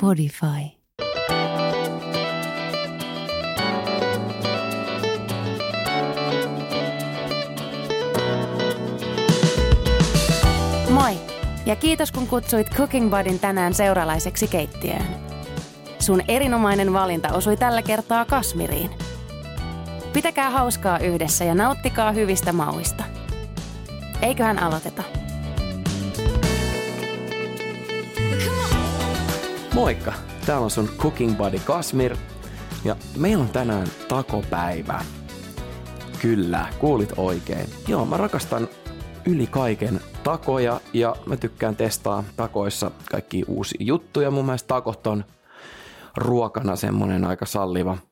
Podify. Moi ja kiitos kun kutsuit Cooking Budin tänään seuralaiseksi keittiöön. Sun erinomainen valinta osui tällä kertaa Kasmiriin. Pitäkää hauskaa yhdessä ja nauttikaa hyvistä mauista. Eiköhän aloiteta. Moikka! Täällä on sun Cooking Buddy Kasmir ja meillä on tänään takopäivä. Kyllä, kuulit oikein. Joo, mä rakastan yli kaiken takoja ja mä tykkään testaa takoissa kaikki uusia juttuja. Mun mielestä takot on ruokana semmonen aika salliva –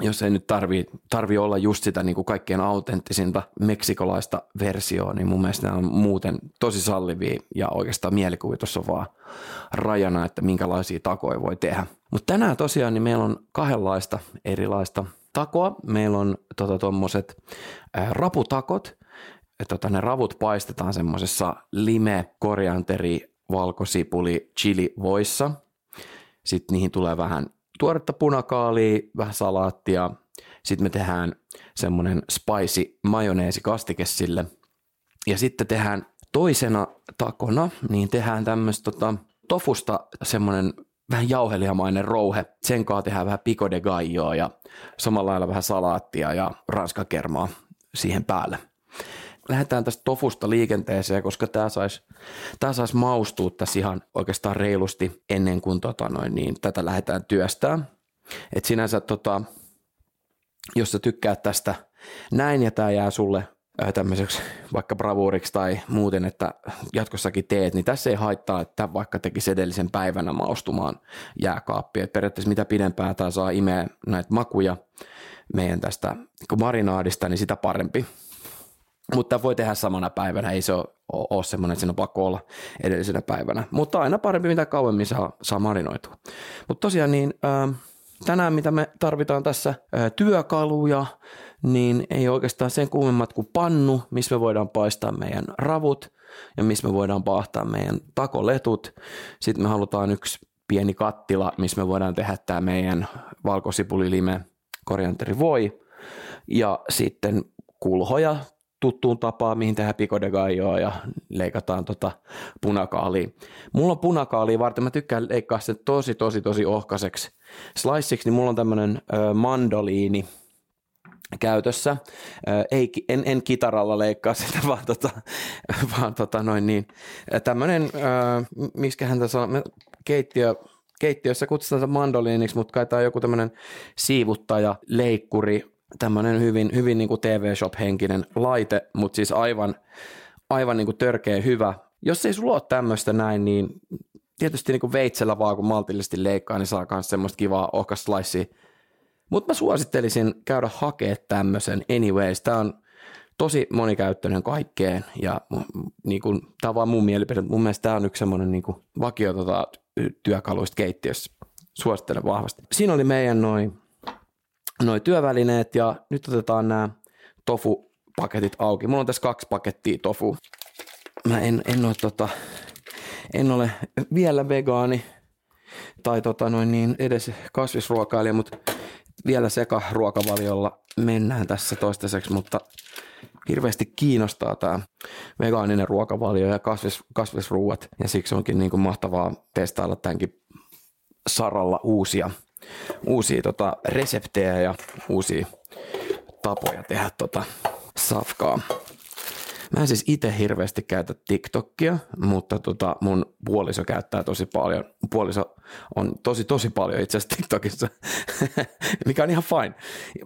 jos ei nyt tarvi, tarvi olla just sitä niin kuin kaikkein autenttisinta meksikolaista versioa, niin mun mielestä nämä on muuten tosi sallivia ja oikeastaan mielikuvitus on vaan rajana, että minkälaisia takoja voi tehdä. Mutta tänään tosiaan niin meillä on kahdenlaista erilaista takoa. Meillä on tuommoiset tota, raputakot, tota, ne ravut paistetaan semmoisessa lime, korianteri, valkosipuli, chili voissa. Sitten niihin tulee vähän tuoretta punakaalia, vähän salaattia, sitten me tehdään semmoinen spicy majoneesi kastike sille. Ja sitten tehdään toisena takona, niin tehdään tämmöistä tota, tofusta semmoinen vähän jauheliamainen rouhe. Sen kanssa tehdään vähän pico de ja samalla lailla vähän salaattia ja ranskakermaa siihen päälle lähdetään tästä tofusta liikenteeseen, koska tämä saisi tää sais maustua tässä ihan oikeastaan reilusti ennen kuin tota noin, niin tätä lähdetään työstää. Et sinänsä tota, jos sä tykkäät tästä näin ja tämä jää sulle äh, tämmöiseksi vaikka bravuuriksi tai muuten, että jatkossakin teet, niin tässä ei haittaa, että vaikka tekisi edellisen päivänä maustumaan jääkaappia. Et periaatteessa mitä pidempään tämä saa imeä näitä makuja meidän tästä marinaadista, niin sitä parempi. Mutta voi tehdä samana päivänä, ei se ole, ole semmoinen, että siinä on pakko olla edellisenä päivänä. Mutta aina parempi, mitä kauemmin saa, saa marinoitua. Mutta tosiaan niin, ää, tänään mitä me tarvitaan tässä ää, työkaluja, niin ei oikeastaan sen kummemmat kuin pannu, missä me voidaan paistaa meidän ravut ja missä me voidaan paahtaa meidän takoletut. Sitten me halutaan yksi pieni kattila, missä me voidaan tehdä tämä meidän valkosipulilime korianteri voi ja sitten kulhoja tuttuun tapaan, mihin tehdään pico de gallo ja leikataan tota punakaalia. Mulla on punakaalia varten, mä tykkään leikkaa sen tosi, tosi, tosi ohkaiseksi sliceiksi, niin mulla on tämmönen ö, mandoliini käytössä. Ö, ei, en, en kitaralla leikkaa sitä, vaan, tota, vaan tota noin niin. Tämmönen, miskähän tässä on, keittiö, keittiössä kutsutaan mandoliiniksi, mutta kai tämä on joku tämmöinen siivuttaja, leikkuri, tämmöinen hyvin, hyvin niin kuin TV-shop-henkinen laite, mutta siis aivan, aivan niin kuin törkeä hyvä. Jos ei sulla ole tämmöistä näin, niin tietysti niin kuin veitsellä vaan kun maltillisesti leikkaa, niin saa myös semmoista kivaa ohkaslaisia. Mutta mä suosittelisin käydä hakea tämmöisen anyways. Tämä on tosi monikäyttöinen kaikkeen ja niin kuin, tämä on vaan mun mielipide. Mun mielestä tämä on yksi semmoinen niin vakio tota, työkaluista keittiössä. Suosittelen vahvasti. Siinä oli meidän noin noi työvälineet ja nyt otetaan nämä tofu-paketit auki. Mulla on tässä kaksi pakettia tofu. Mä en, en, ole, tota, en ole vielä vegaani tai tota noin niin edes kasvisruokailija, mutta vielä ruokavaliolla mennään tässä toistaiseksi, mutta hirveästi kiinnostaa tämä vegaaninen ruokavalio ja kasvis, kasvisruuat ja siksi onkin niin kuin mahtavaa testailla tämänkin saralla uusia uusia tota, reseptejä ja uusia tapoja tehdä tota safkaa. Mä en siis itse hirveästi käytä TikTokia, mutta tota mun puoliso käyttää tosi paljon. Puoliso on tosi tosi paljon itse asiassa TikTokissa, mikä on ihan fine.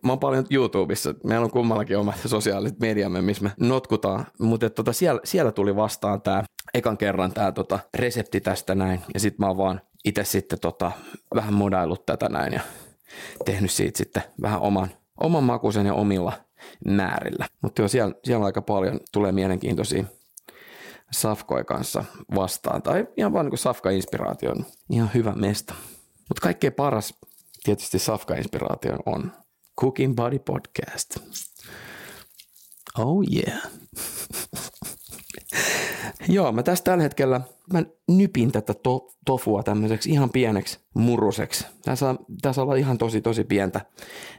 Mä oon paljon YouTubessa. Meillä on kummallakin omat sosiaaliset mediamme, missä me notkutaan. Mutta tota, siellä, siellä, tuli vastaan tämä ekan kerran tämä tota, resepti tästä näin. Ja sitten mä oon vaan itse sitten tota, vähän modaillut tätä näin ja tehnyt siitä sitten vähän oman, oman makuisen ja omilla määrillä. Mutta joo, siellä, siellä aika paljon tulee mielenkiintoisia safkoja kanssa vastaan. Tai ihan vaan niin safka-inspiraatio on ihan hyvä mesta. Mutta kaikkein paras tietysti safka-inspiraatio on Cooking Body Podcast. Oh yeah. Joo, mä tässä tällä hetkellä, mä nypin tätä to, tofua tämmöiseksi ihan pieneksi muruseksi. Tässä on, tässä olla ihan tosi tosi pientä.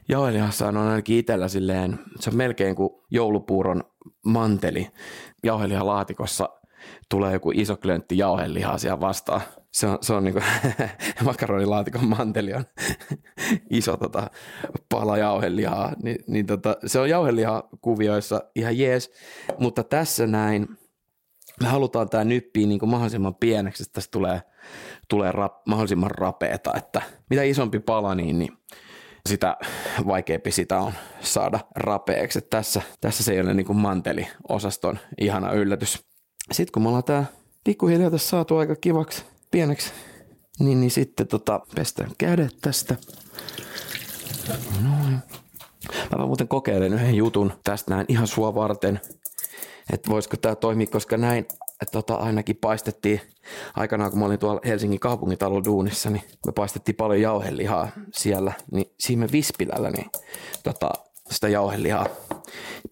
Jauhelihassa on ainakin itsellä silleen, se on melkein kuin joulupuuron manteli. Jauhelihalaatikossa tulee joku iso klöntti jauhelihaa siellä vastaan. Se on, se on niin makaronilaatikon manteli on iso tota, pala jauhelihaa. Ni, niin tota, se on jauhelihakuvioissa ihan jees, mutta tässä näin – me halutaan tämä nyppiä niin mahdollisimman pieneksi, että tästä tulee, tulee rap, mahdollisimman rapeeta, että mitä isompi pala, niin, niin sitä vaikeampi sitä on saada rapeaksi. Että tässä, tässä se ei ole niin manteliosaston ihana yllätys. Sitten kun me ollaan tämä pikkuhiljaa tässä saatu aika kivaksi pieneksi, niin, niin sitten tota, pestään kädet tästä. Noin. Mä muuten kokeilen yhden jutun tästä näin ihan sua varten että voisiko tämä toimia, koska näin tota, ainakin paistettiin aikanaan, kun mä olin tuolla Helsingin kaupungitalon duunissa, niin me paistettiin paljon jauhelihaa siellä, niin siinä vispilällä niin tota, sitä jauhelihaa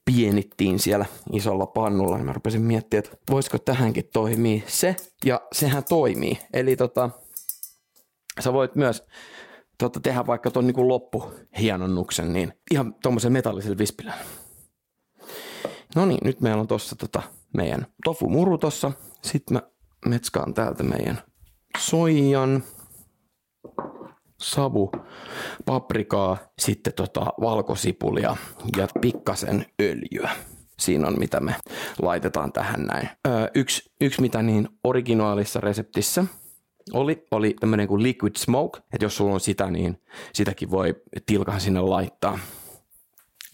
pienittiin siellä isolla pannulla, niin mä rupesin miettimään, että voisiko tähänkin toimia se, ja sehän toimii. Eli tota, sä voit myös tota, tehdä vaikka tuon niin loppuhienonnuksen, niin ihan tuommoisen metallisella vispilällä. No niin, nyt meillä on tuossa tota meidän tofu muru tossa. Sitten mä metskaan täältä meidän soijan, savu, paprikaa, sitten tota valkosipulia ja pikkasen öljyä. Siinä on mitä me laitetaan tähän näin. Öö, yksi, yksi mitä niin originaalissa reseptissä oli, oli tämmöinen kuin liquid smoke, että jos sulla on sitä, niin sitäkin voi tilkan sinne laittaa.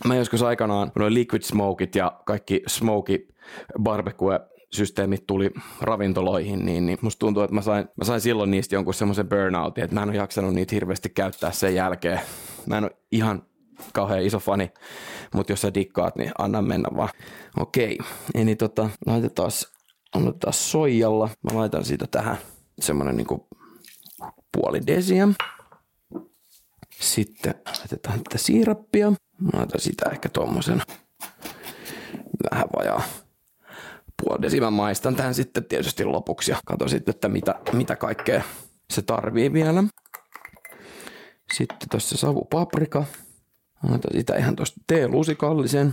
Mä joskus aikanaan, kun noin liquid smokeit ja kaikki smoky barbecue systeemit tuli ravintoloihin, niin, niin musta tuntuu, että mä sain, mä sain silloin niistä jonkun semmoisen burnoutin, että mä en ole jaksanut niitä hirveästi käyttää sen jälkeen. Mä en ole ihan kauhean iso fani, mutta jos sä dikkaat, niin anna mennä vaan. Okei, eli tota, laitetaan, annetaan soijalla. Mä laitan siitä tähän semmonen niinku puoli desiä. Sitten laitetaan tätä siirappia. Mä laitan sitä ehkä tuommoisen vähän vajaa puoli Mä maistan tähän sitten tietysti lopuksi ja katso sitten, että mitä, mitä kaikkea se tarvii vielä. Sitten tuossa savu paprika. Laitan sitä ihan tuosta teelusikallisen.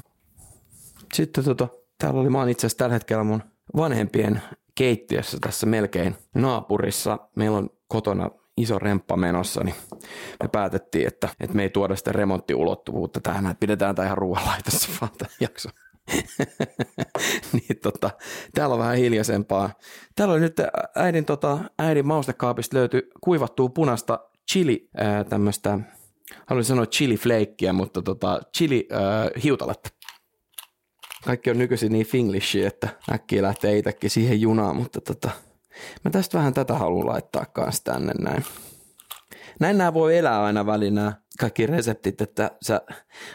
Sitten tota, täällä oli, mä oon itse asiassa tällä hetkellä mun vanhempien keittiössä tässä melkein naapurissa. Meillä on kotona iso remppa menossa, niin me päätettiin, että, että me ei tuoda sitä remonttiulottuvuutta tähän, että pidetään tämä ihan ruoanlaitossa vaan tämä jakso. niin tota, täällä on vähän hiljaisempaa. Täällä oli nyt äidin, tota, äidin maustekaapista löytyi kuivattua punasta chili, ää, tämmöistä, haluaisin sanoa chili flakeia, mutta tota, chili ää, hiutaletta. Kaikki on nykyisin niin finglishia, että äkkiä lähtee itsekin siihen junaan, mutta tota, Mä tästä vähän tätä haluan laittaa kanssa tänne näin. Näin nämä voi elää aina välinä kaikki reseptit, että sä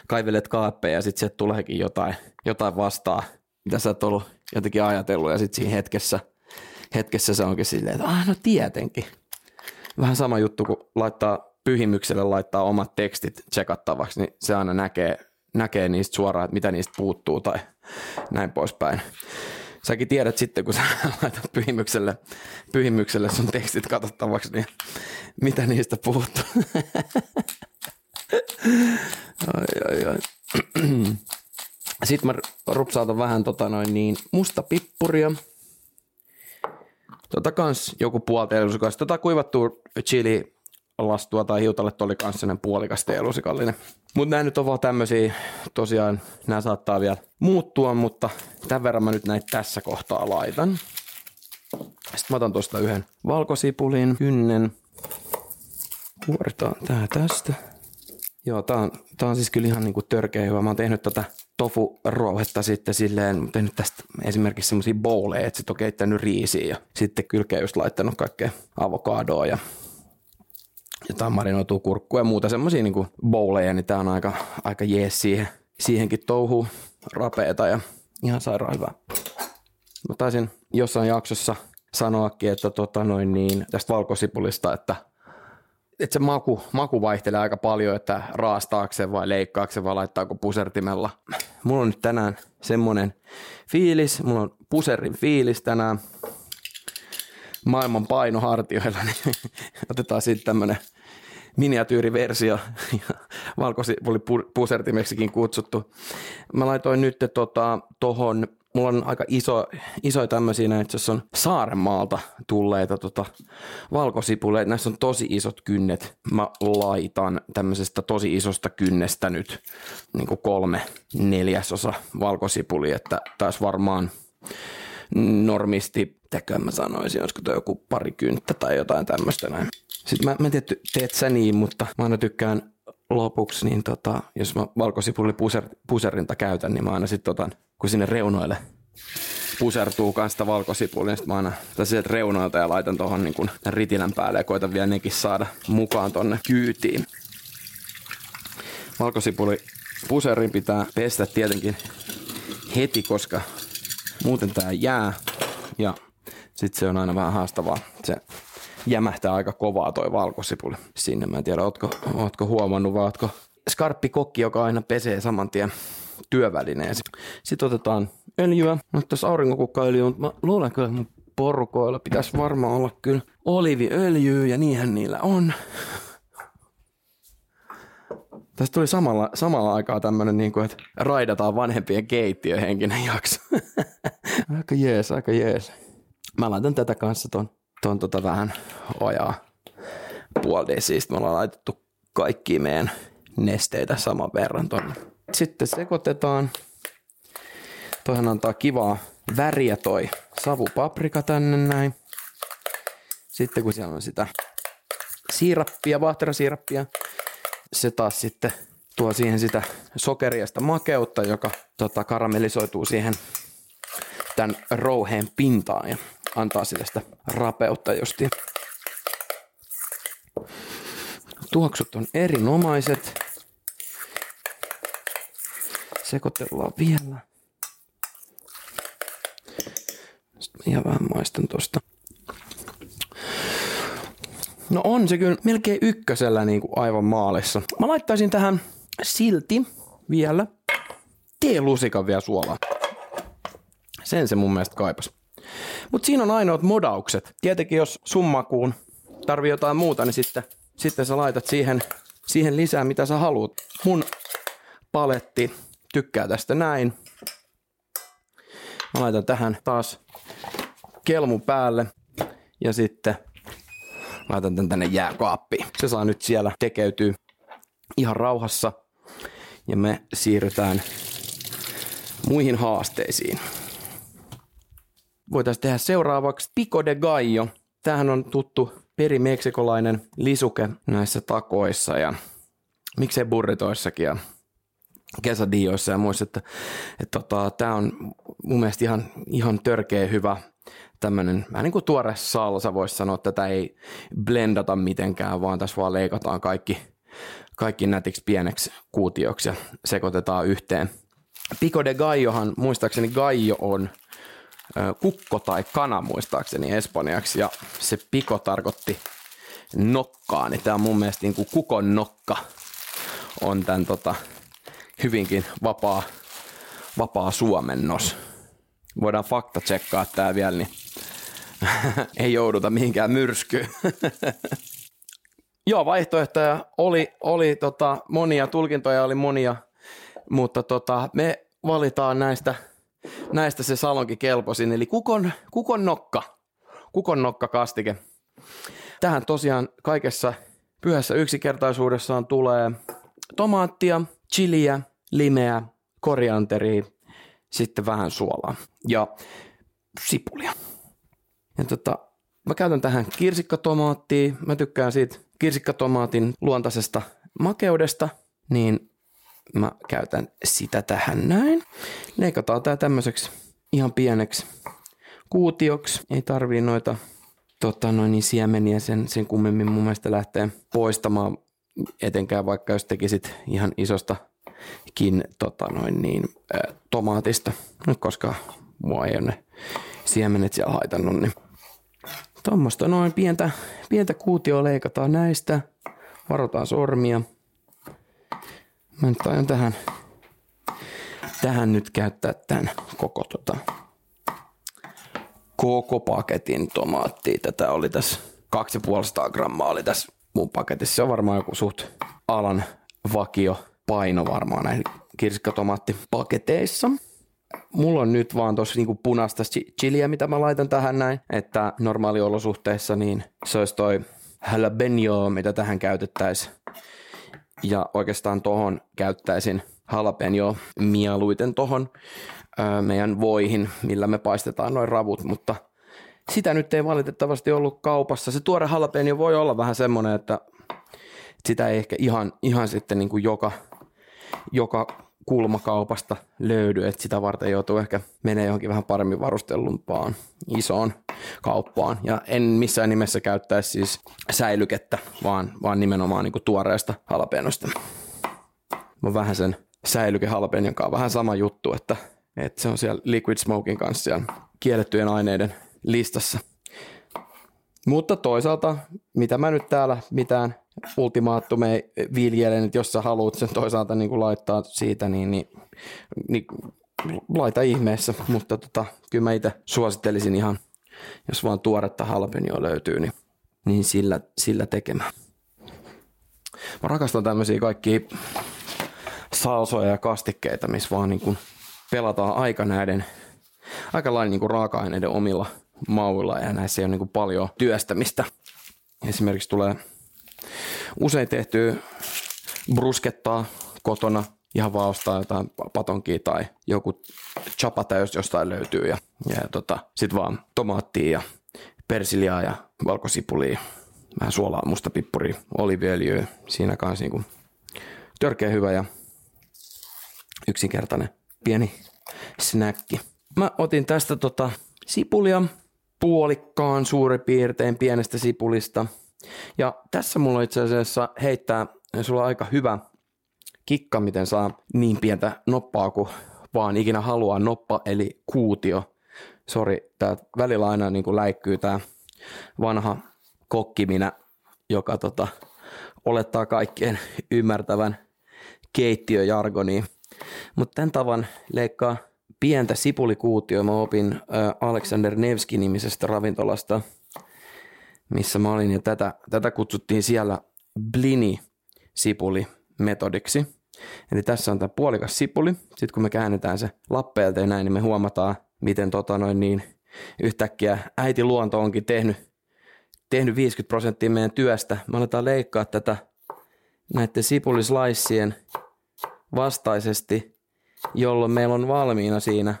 kaivelet kaappeja ja sitten sieltä tuleekin jotain, jotain vastaa, mitä sä oot ollut jotenkin ajatellut ja sitten siinä hetkessä, hetkessä se onkin silleen, että ah, no tietenkin. Vähän sama juttu, kun laittaa pyhimykselle laittaa omat tekstit tsekattavaksi, niin se aina näkee, näkee niistä suoraan, että mitä niistä puuttuu tai näin poispäin säkin tiedät sitten, kun sä laitat pyhimykselle, pyhimykselle sun tekstit katsottavaksi, niin mitä niistä puuttuu. ai, ai, ai. Sitten mä rupsautan vähän tota noin niin musta pippuria. Tota kans joku puolta elusikallista. Tota kuivattua chili lastua tai hiutalle oli kans sellainen puolikas teelusikallinen. Mutta nämä nyt on vaan tämmöisiä, tosiaan nämä saattaa vielä muuttua, mutta tämän verran mä nyt näitä tässä kohtaa laitan. Sitten mä otan tuosta yhden valkosipulin, kynnen. Kuoritaan tää tästä. Joo, tää on, tää on siis kyllä ihan niinku törkeä hyvä. Mä oon tehnyt tätä tofu rouhetta sitten silleen, mä tehnyt tästä esimerkiksi semmosia bowleja, että sit on keittänyt riisiä ja sitten kylkeä just laittanut kaikkea avokadoa ja jotain marinoitua kurkkua ja muuta semmoisia niin bowleja, niin tää on aika, aika jees siihen, siihenkin touhuu rapeeta ja ihan sairaan hyvä. Mä taisin jossain jaksossa sanoakin, että tota noin niin, tästä valkosipulista, että, että se maku, maku vaihtelee aika paljon, että raastaakse vai leikkaakse vai laittaako pusertimella. Mulla on nyt tänään semmonen fiilis, mulla on puserin fiilis tänään maailman painohartioilla, niin otetaan sitten tämmöinen miniatyyriversio, valkosipuli pusertimeksikin kutsuttu. Mä laitoin nyt tota, tohon, mulla on aika iso, iso tämmöisiä, näitä, jos on Saarenmaalta tulleita tota, valkosipuleita, näissä on tosi isot kynnet. Mä laitan tämmöisestä tosi isosta kynnestä nyt niin kolme neljäsosa valkosipuli, että taas varmaan normisti, tekö mä sanoisin, olisiko toi joku pari kynttä tai jotain tämmöistä näin. Sitten mä, mä tiedän, teet sä niin, mutta mä aina tykkään lopuksi, niin tota, jos mä valkosipuli puser, puserinta käytän, niin mä aina sitten otan, kun sinne reunoille pusertuu kanssa sitä valkosipulia, niin mä aina sieltä reunoilta ja laitan tuohon niin ritilän päälle ja koitan vielä nekin saada mukaan tonne kyytiin. Valkosipuli puserin pitää pestä tietenkin heti, koska muuten tää jää ja sitten se on aina vähän haastavaa. Se jämähtää aika kovaa toi valkosipuli sinne. Mä en tiedä, ootko, ootko huomannut, vai ootko skarppi kokki, joka aina pesee saman tien työvälineen. Sitten otetaan öljyä. No tuossa aurinkonkukkaöljy, mutta mä luulen kyllä, että mun porukoilla pitäisi varmaan olla kyllä oliviöljyä ja niinhän niillä on. Tästä tuli samalla, samalla aikaa tämmönen, niin kuin, että raidataan vanhempien keittiöhenkinen jakso. aika jees, aika jees. Mä laitan tätä kanssa ton, ton tota vähän ojaa puoli desistä. Me ollaan laitettu kaikki meidän nesteitä saman verran tonne. Sitten sekoitetaan. Toihan antaa kivaa väriä toi savupaprika tänne näin. Sitten kun siellä on sitä siirappia, vaahterasiirappia, se taas sitten tuo siihen sitä sokeria sitä makeutta, joka tota, karamellisoituu siihen tämän rouheen pintaan ja antaa sille sitä rapeutta justiin. Tuoksut on erinomaiset. Sekoitellaan vielä. Sitten ihan vähän maistan tosta. No on se kyllä melkein ykkösellä niin kuin aivan maalissa. Mä laittaisin tähän silti vielä teelusikan vielä suolaa. Sen se mun mielestä kaipas. Mutta siinä on ainoat modaukset. Tietenkin jos summakuun tarvii jotain muuta, niin sitten, sitten sä laitat siihen, siihen lisää, mitä sä haluat. Mun paletti tykkää tästä näin. Mä laitan tähän taas kelmun päälle ja sitten laitan tän tänne jääkaappiin. Se saa nyt siellä tekeytyä ihan rauhassa ja me siirrytään muihin haasteisiin. Voitaisiin tehdä seuraavaksi Pico de Gallo. Tämähän on tuttu perimeksikolainen lisuke näissä takoissa ja miksei burritoissakin ja kesadioissa ja muissa, että, että tota, tämä on mun mielestä ihan, ihan törkeä hyvä tämmöinen, vähän niin kuin tuore salsa voisi sanoa, että tätä ei blendata mitenkään, vaan tässä vaan leikataan kaikki, kaikki nätiksi pieneksi kuutioksi ja sekoitetaan yhteen. Pico de Gallohan, muistaakseni Gallo on kukko tai kana muistaakseni espanjaksi ja se piko tarkoitti nokkaa, niin tämä on mun mielestä niin kuin kukon nokka on tämän tota, hyvinkin vapaa, vapaa suomennos. Voidaan fakta tsekkaa tää vielä, niin ei jouduta mihinkään myrskyyn. Joo, vaihtoehtoja oli, oli tota, monia, tulkintoja oli monia, mutta tota, me valitaan näistä, näistä se salonkin kelpoisin, eli kukon, kukon nokka, kukon nokka kastike. Tähän tosiaan kaikessa pyhässä yksinkertaisuudessaan tulee tomaattia, chiliä, limeä, korianteria, sitten vähän suolaa ja sipulia. Ja tota, mä käytän tähän kirsikkatomaattia. Mä tykkään siitä kirsikkatomaatin luontaisesta makeudesta, niin mä käytän sitä tähän näin. Leikataan tää tämmöiseksi ihan pieneksi kuutioksi. Ei tarvii noita tota, noin niin siemeniä sen, sen kummemmin mun mielestä lähteä poistamaan, etenkään vaikka jos tekisit ihan isostakin tota, noin niin, ä, tomaatista, koska mua ei ole ne siemenet siellä haitannut, niin Tuommoista noin pientä, pientä kuutioa leikataan näistä. Varotaan sormia. Mä nyt aion tähän, tähän nyt käyttää tämän koko tota koko paketin tomaattia. Tätä oli tässä 250 grammaa oli tässä mun paketissa. Se on varmaan joku suht alan vakio paino varmaan näihin kirsikkatomaattipaketeissa. Mulla on nyt vaan tossa niinku punaista chiliä, mitä mä laitan tähän näin, että normaaliolosuhteissa niin se olisi toi jalapeno, mitä tähän käytettäisiin. Ja oikeastaan tohon käyttäisin jalapeno mieluiten tohon ö, meidän voihin, millä me paistetaan noin ravut, mutta sitä nyt ei valitettavasti ollut kaupassa. Se tuore jalapeno voi olla vähän semmoinen, että sitä ei ehkä ihan, ihan sitten niin kuin joka, joka kulmakaupasta löydy, että sitä varten joutuu ehkä menee johonkin vähän paremmin varustellumpaan isoon kauppaan. Ja en missään nimessä käyttäisi siis säilykettä, vaan, vaan nimenomaan niin tuoreesta halapenosta. Mä vähän sen säilyke halapenjon kanssa vähän sama juttu, että, että se on siellä liquid smoking kanssa siellä kiellettyjen aineiden listassa. Mutta toisaalta, mitä mä nyt täällä mitään ultimaattumeja viljelen, että jos sä haluat sen toisaalta niin kuin laittaa siitä, niin, niin, niin laita ihmeessä, mutta tota, kyllä mä itse suosittelisin ihan, jos vaan tuoretta halpenioa löytyy, niin, niin sillä, sillä tekemään. Mä rakastan tämmöisiä kaikki salsoja ja kastikkeita, missä vaan niin kuin pelataan aika näiden, aika lailla niin kuin raaka-aineiden omilla mauilla ja näissä ei ole niin kuin paljon työstämistä. Esimerkiksi tulee usein tehtyä bruskettaa kotona ihan vaan ostaa jotain patonkia tai joku chapata, jos jostain löytyy ja, ja tota, sit vaan tomaattia ja persiliaa ja valkosipulia, vähän suolaa, musta pippuri, oliviöljyä, siinä kanssa niinku törkeä hyvä ja yksinkertainen pieni snäkki. Mä otin tästä tota sipulia, puolikkaan suurin piirtein pienestä sipulista. Ja tässä mulla itse asiassa heittää, sulla aika hyvä kikka, miten saa niin pientä noppaa kuin vaan ikinä haluaa noppa, eli kuutio. Sori, tää välillä aina niin kuin läikkyy tää vanha kokkiminä, joka tota, olettaa kaikkien ymmärtävän keittiöjargoniin. Mutta tämän tavan leikkaa pientä sipulikuutioa. Mä opin Alexander Nevski-nimisestä ravintolasta, missä mä olin, ja tätä, tätä kutsuttiin siellä blini sipuli metodiksi. Eli tässä on tämä puolikas sipuli. Sitten kun me käännetään se lappeelta ja näin, niin me huomataan, miten tota noin niin yhtäkkiä äiti luonto onkin tehnyt, tehnyt 50 prosenttia meidän työstä. Me aletaan leikkaa tätä näiden sipulislaissien vastaisesti, jolloin meillä on valmiina siinä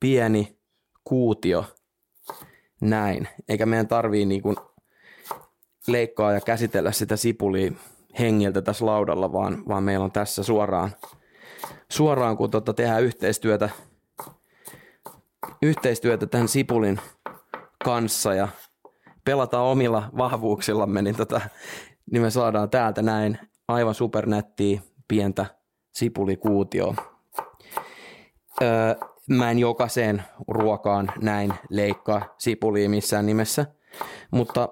pieni kuutio näin. Eikä meidän tarvii niin kuin leikkaa ja käsitellä sitä sipulia hengiltä tässä laudalla, vaan, vaan meillä on tässä suoraan, suoraan kun tota tehdään yhteistyötä, yhteistyötä tämän sipulin kanssa ja pelataan omilla vahvuuksillamme, niin, tota, niin me saadaan täältä näin aivan supernättiä pientä sipulikuutio. Öö, mä en jokaiseen ruokaan näin leikkaa sipulia missään nimessä, mutta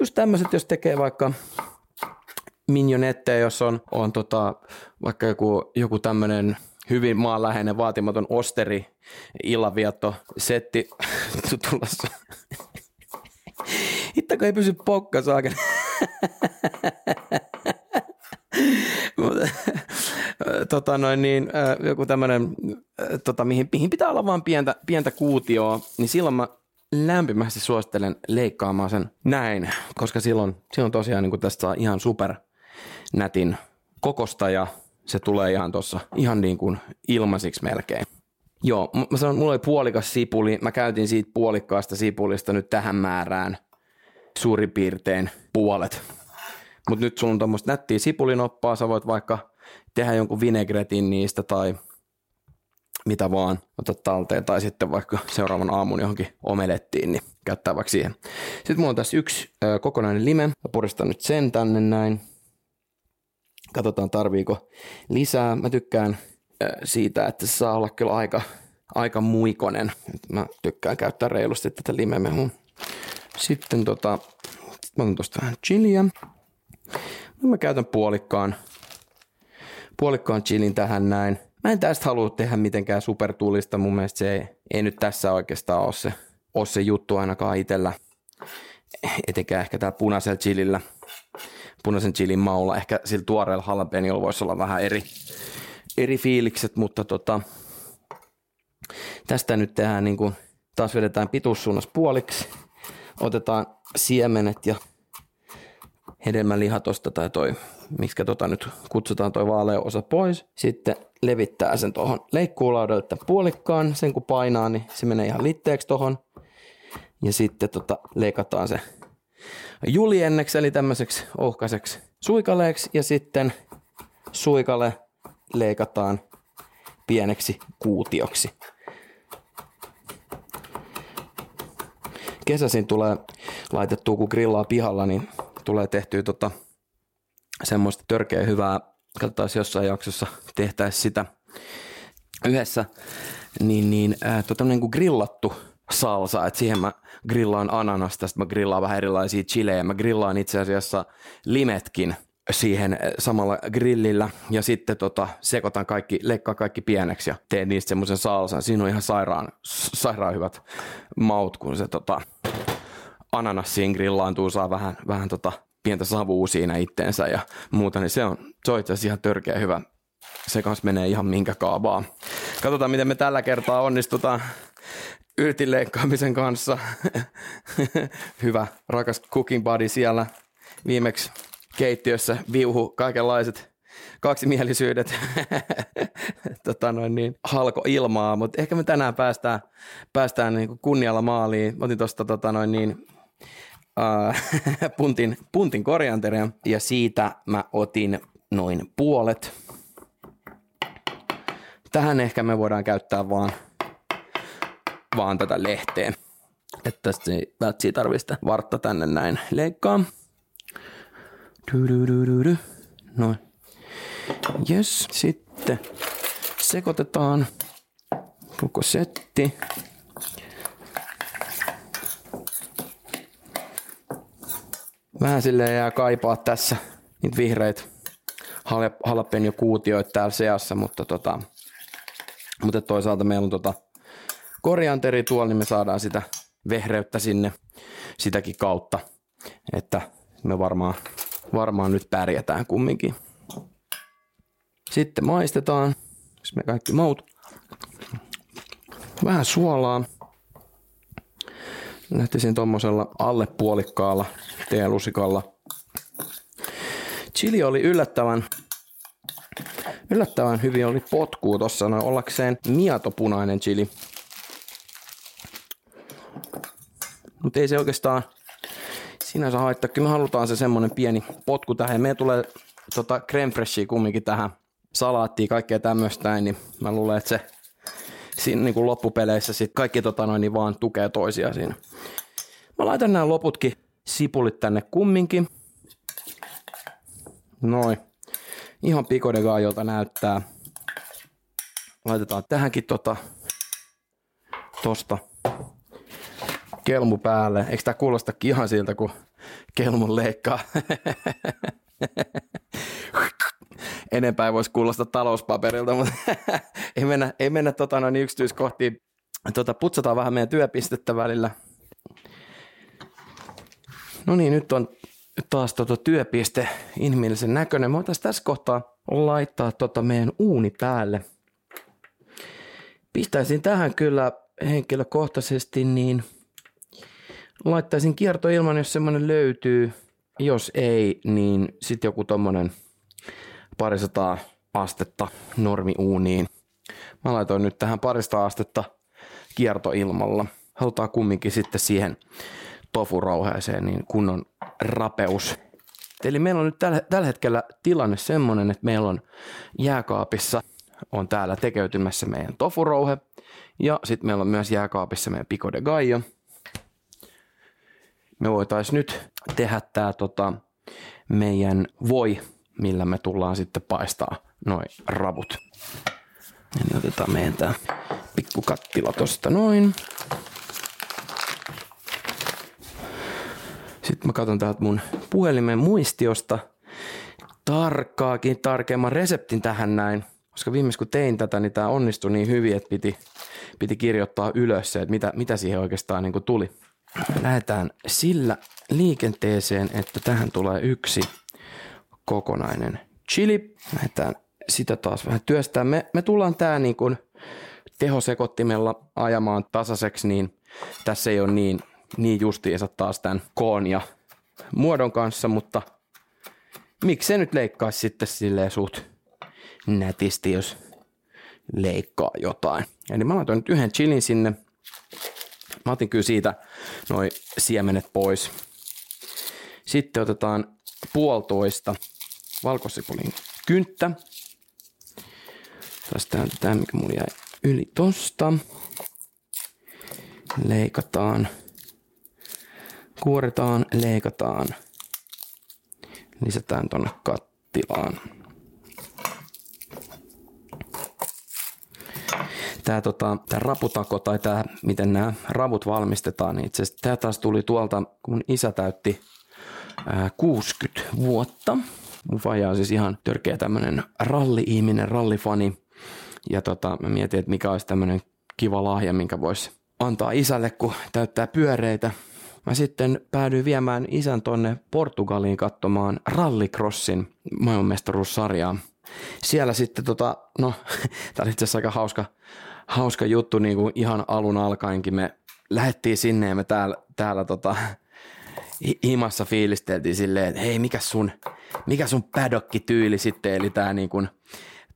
just tämmöiset, jos tekee vaikka minionetteja, jos on, on tota, vaikka joku, joku tämmöinen hyvin maanläheinen vaatimaton osteri illanvietto setti tulossa. Hittako ei pysy pokka saakeli. tota noin niin, joku tämmöinen, tota, mihin, mihin pitää olla vain pientä, pientä kuutioa, niin silloin mä lämpimästi suosittelen leikkaamaan sen näin, koska silloin, silloin tosiaan niin tästä saa ihan super nätin kokosta ja se tulee ihan tuossa ihan niin kuin ilmaisiksi melkein. Joo, mä sanon, mulla oli puolikas sipuli. Mä käytin siitä puolikkaasta sipulista nyt tähän määrään suurin piirtein puolet. Mutta nyt sulla on tuommoista nättiä sipulinoppaa, sä voit vaikka tehdä jonkun vinegretin niistä tai mitä vaan, ota talteen tai sitten vaikka seuraavan aamun johonkin omelettiin, niin käyttää vaikka siihen. Sitten mulla on tässä yksi ö, kokonainen lime, mä puristan nyt sen tänne näin. Katsotaan tarviiko lisää. Mä tykkään ö, siitä, että se saa olla kyllä aika, aika muikonen. Mä tykkään käyttää reilusti tätä limemehun. Sitten tota, mä otan tosta vähän chiliä. Mä käytän puolikkaan puolikkaan chilin tähän näin. Mä en tästä halua tehdä mitenkään supertuulista, mun mielestä se ei, ei nyt tässä oikeastaan ole se ole se juttu ainakaan itsellä, etenkään ehkä täällä punaisella chilillä, punaisen chilin maulla. Ehkä sillä tuoreella jalapeniolla voisi olla vähän eri, eri fiilikset, mutta tota, tästä nyt tehdään niin kuin, taas vedetään pituussuunnassa puoliksi, otetaan siemenet ja hedelmäliha tosta tai toi, miksi tota nyt kutsutaan toi vaalea osa pois. Sitten levittää sen tuohon leikkuulaudalle puolikkaan, sen kun painaa, niin se menee ihan litteeksi tuohon. Ja sitten tota, leikataan se julienneksi, eli tämmöiseksi ohkaiseksi suikaleeksi, ja sitten suikale leikataan pieneksi kuutioksi. Kesäisin tulee laitettua, kun grillaa pihalla, niin tulee tehtyä tota, semmoista törkeä hyvää, katsotaan jossain jaksossa tehtäisiin sitä yhdessä, niin, niin äh, tota, niin kuin grillattu salsa, että siihen mä grillaan ananasta, sitten mä grillaan vähän erilaisia chilejä, mä grillaan itse asiassa limetkin siihen samalla grillillä ja sitten tota, sekoitan kaikki, leikkaan kaikki pieneksi ja teen niistä semmoisen salsan. Siinä on ihan sairaan, sairaan hyvät maut, kun se tota, ananassiin grillaantuu, saa vähän, vähän tota, pientä savua siinä itteensä ja muuta, niin se on, se on itse asiassa ihan törkeä hyvä. Se kanssa menee ihan minkä kaavaa. Katsotaan, miten me tällä kertaa onnistutaan yrtin leikkaamisen kanssa. hyvä, rakas cooking buddy siellä viimeksi keittiössä viuhu kaikenlaiset kaksimielisyydet tota noin niin, halko ilmaa, mutta ehkä me tänään päästään, päästään niin kunnialla maaliin. Otin tuosta tota noin niin, äh, puntin, puntin korianteria ja siitä mä otin noin puolet. Tähän ehkä me voidaan käyttää vaan, vaan tätä lehteen. Että tästä ei tarvista vartta tänne näin leikkaa. Noin. Yes, sitten sekoitetaan koko setti. Vähän silleen jää kaipaa tässä niitä vihreitä jo kuutioita täällä seassa, mutta, tota, mutta toisaalta meillä on tota korianteri tuolla, niin me saadaan sitä vehreyttä sinne sitäkin kautta, että me varmaan, varmaan nyt pärjätään kumminkin. Sitten maistetaan, jos me kaikki maut. Vähän suolaa. Lähtisin tuommoisella alle puolikkaalla teelusikalla. Chili oli yllättävän, yllättävän hyvin, oli potkuu tuossa noin ollakseen miatopunainen chili. Mutta ei se oikeastaan sinänsä haittaa. Kyllä me halutaan se semmonen pieni potku tähän. Meidän tulee tota creme freshia kumminkin tähän salaattia, kaikkea tämmöistä niin mä luulen, että se siinä niin kuin loppupeleissä sit kaikki tota noin, niin vaan tukee toisiaan siinä. Mä laitan nämä loputkin sipulit tänne kumminkin. Noin. Ihan pico de näyttää. Laitetaan tähänkin tota, tosta kelmu päälle. Eikö tää kuulosta ihan siltä, kun kelmun leikkaa? Enempää voisi kuulostaa talouspaperilta, mutta ei mennä, ei mennä tota noin yksityiskohtiin. Tota, putsataan vähän meidän työpistettä välillä. No niin, nyt on taas tota työpiste inhimillisen näköinen. Me voitaisiin tässä kohtaa laittaa tota meidän uuni päälle. Pistäisin tähän kyllä henkilökohtaisesti, niin laittaisin kiertoilman, jos semmoinen löytyy. Jos ei, niin sitten joku tommonen parisataa astetta normiuuniin. Mä laitoin nyt tähän parista astetta kiertoilmalla. Halutaan kumminkin sitten siihen tofurouheeseen niin kunnon rapeus. Eli meillä on nyt tällä, tällä hetkellä tilanne semmoinen, että meillä on jääkaapissa on täällä tekeytymässä meidän tofurouhe ja sitten meillä on myös jääkaapissa meidän pico de gallo. Me voitaisiin nyt tehdä tämä tota, meidän voi, millä me tullaan sitten paistaa noin ravut. Eli otetaan meidän tämä pikku kattila tosta noin. Sitten mä katson täältä mun puhelimen muistiosta tarkkaakin tarkemman reseptin tähän näin. Koska viimeis kun tein tätä, niin tämä onnistui niin hyvin, että piti, piti kirjoittaa ylös se, että mitä, mitä siihen oikeastaan niin tuli. Lähdetään sillä liikenteeseen, että tähän tulee yksi kokonainen chili. Lähdetään sitä taas vähän työstää. Me, me tullaan tää niin kuin tehosekottimella ajamaan tasaiseksi, niin tässä ei ole niin, niin justiinsa taas tämän koon ja muodon kanssa, mutta miksi se nyt leikkaisi sitten silleen suht nätisti, jos leikkaa jotain. Eli mä laitoin nyt yhden chilin sinne. Mä otin kyllä siitä noin siemenet pois. Sitten otetaan puolitoista valkosipulin kynttä. Tästä tämä, mikä mulla jäi yli tosta. Leikataan. Kuoretaan, leikataan. Lisätään tonne kattilaan. Tämä tota, tää raputako tai tämä, miten nämä ravut valmistetaan, niin itse tämä taas tuli tuolta, kun isä täytti ää, 60 vuotta. Mun faija on siis ihan törkeä tämmöinen ralli-ihminen, rallifani. Ja tota, mä mietin, että mikä olisi tämmöinen kiva lahja, minkä voisi antaa isälle, kun täyttää pyöreitä. Mä sitten päädyin viemään isän tonne Portugaliin katsomaan rallycrossin maailmanmestaruussarjaa. Siellä sitten tota, no, tää oli itse asiassa aika hauska, hauska juttu niin kuin ihan alun alkaenkin. Me lähdettiin sinne ja me täällä, täällä tota, himassa fiilisteltiin silleen, että hei, mikä sun, mikä sun paddock-tyyli sitten, eli tää niin kuin,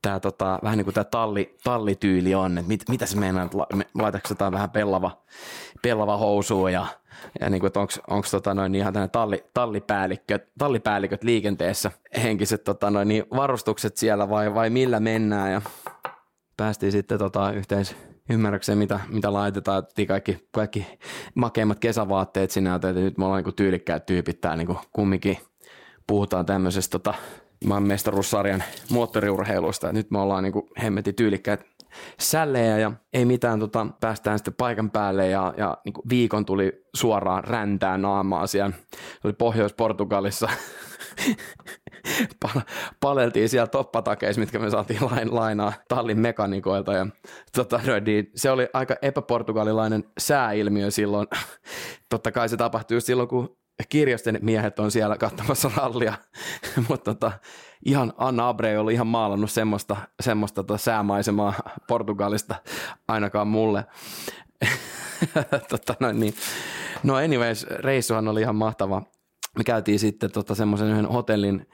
tää tota, vähän niin kuin tää talli, tallityyli on, että mit, mitä se meinaa, että laitatko jotain vähän pellava, pellava housuun ja, ja niin kuin, onko tota noin ihan tänne talli, tallipäälliköt, tallipäälliköt liikenteessä, henkiset tota noin, niin varustukset siellä vai, vai millä mennään ja päästiin sitten tota yhteis, ymmärrykseen, mitä, mitä laitetaan, että kaikki, kaikki makeimmat kesävaatteet sinä, että nyt me ollaan niin tyylikkäät tyypit täällä niin kumminkin puhutaan tämmöisestä tota, maailmanmestaruussarjan moottoriurheilusta. Nyt me ollaan niin hemmetin tyylikkäät sällejä ja ei mitään, tota, päästään sitten paikan päälle ja, ja niin viikon tuli suoraan räntää naamaa siellä. Se oli Pohjois-Portugalissa. paleltiin siellä toppatakeissa, mitkä me saatiin lain, lainaa tallin mekanikoilta. Ja, tota, niin, se oli aika epäportugalilainen sääilmiö silloin. Totta kai se tapahtui just silloin, kun kirjasten miehet on siellä katsomassa rallia, mutta tota, ihan Anna Abreu oli ihan maalannut semmoista, semmoista tota säämaisemaa Portugalista ainakaan mulle. tota, no, niin. no anyways, reissuhan oli ihan mahtava. Me käytiin sitten tota semmoisen yhden hotellin,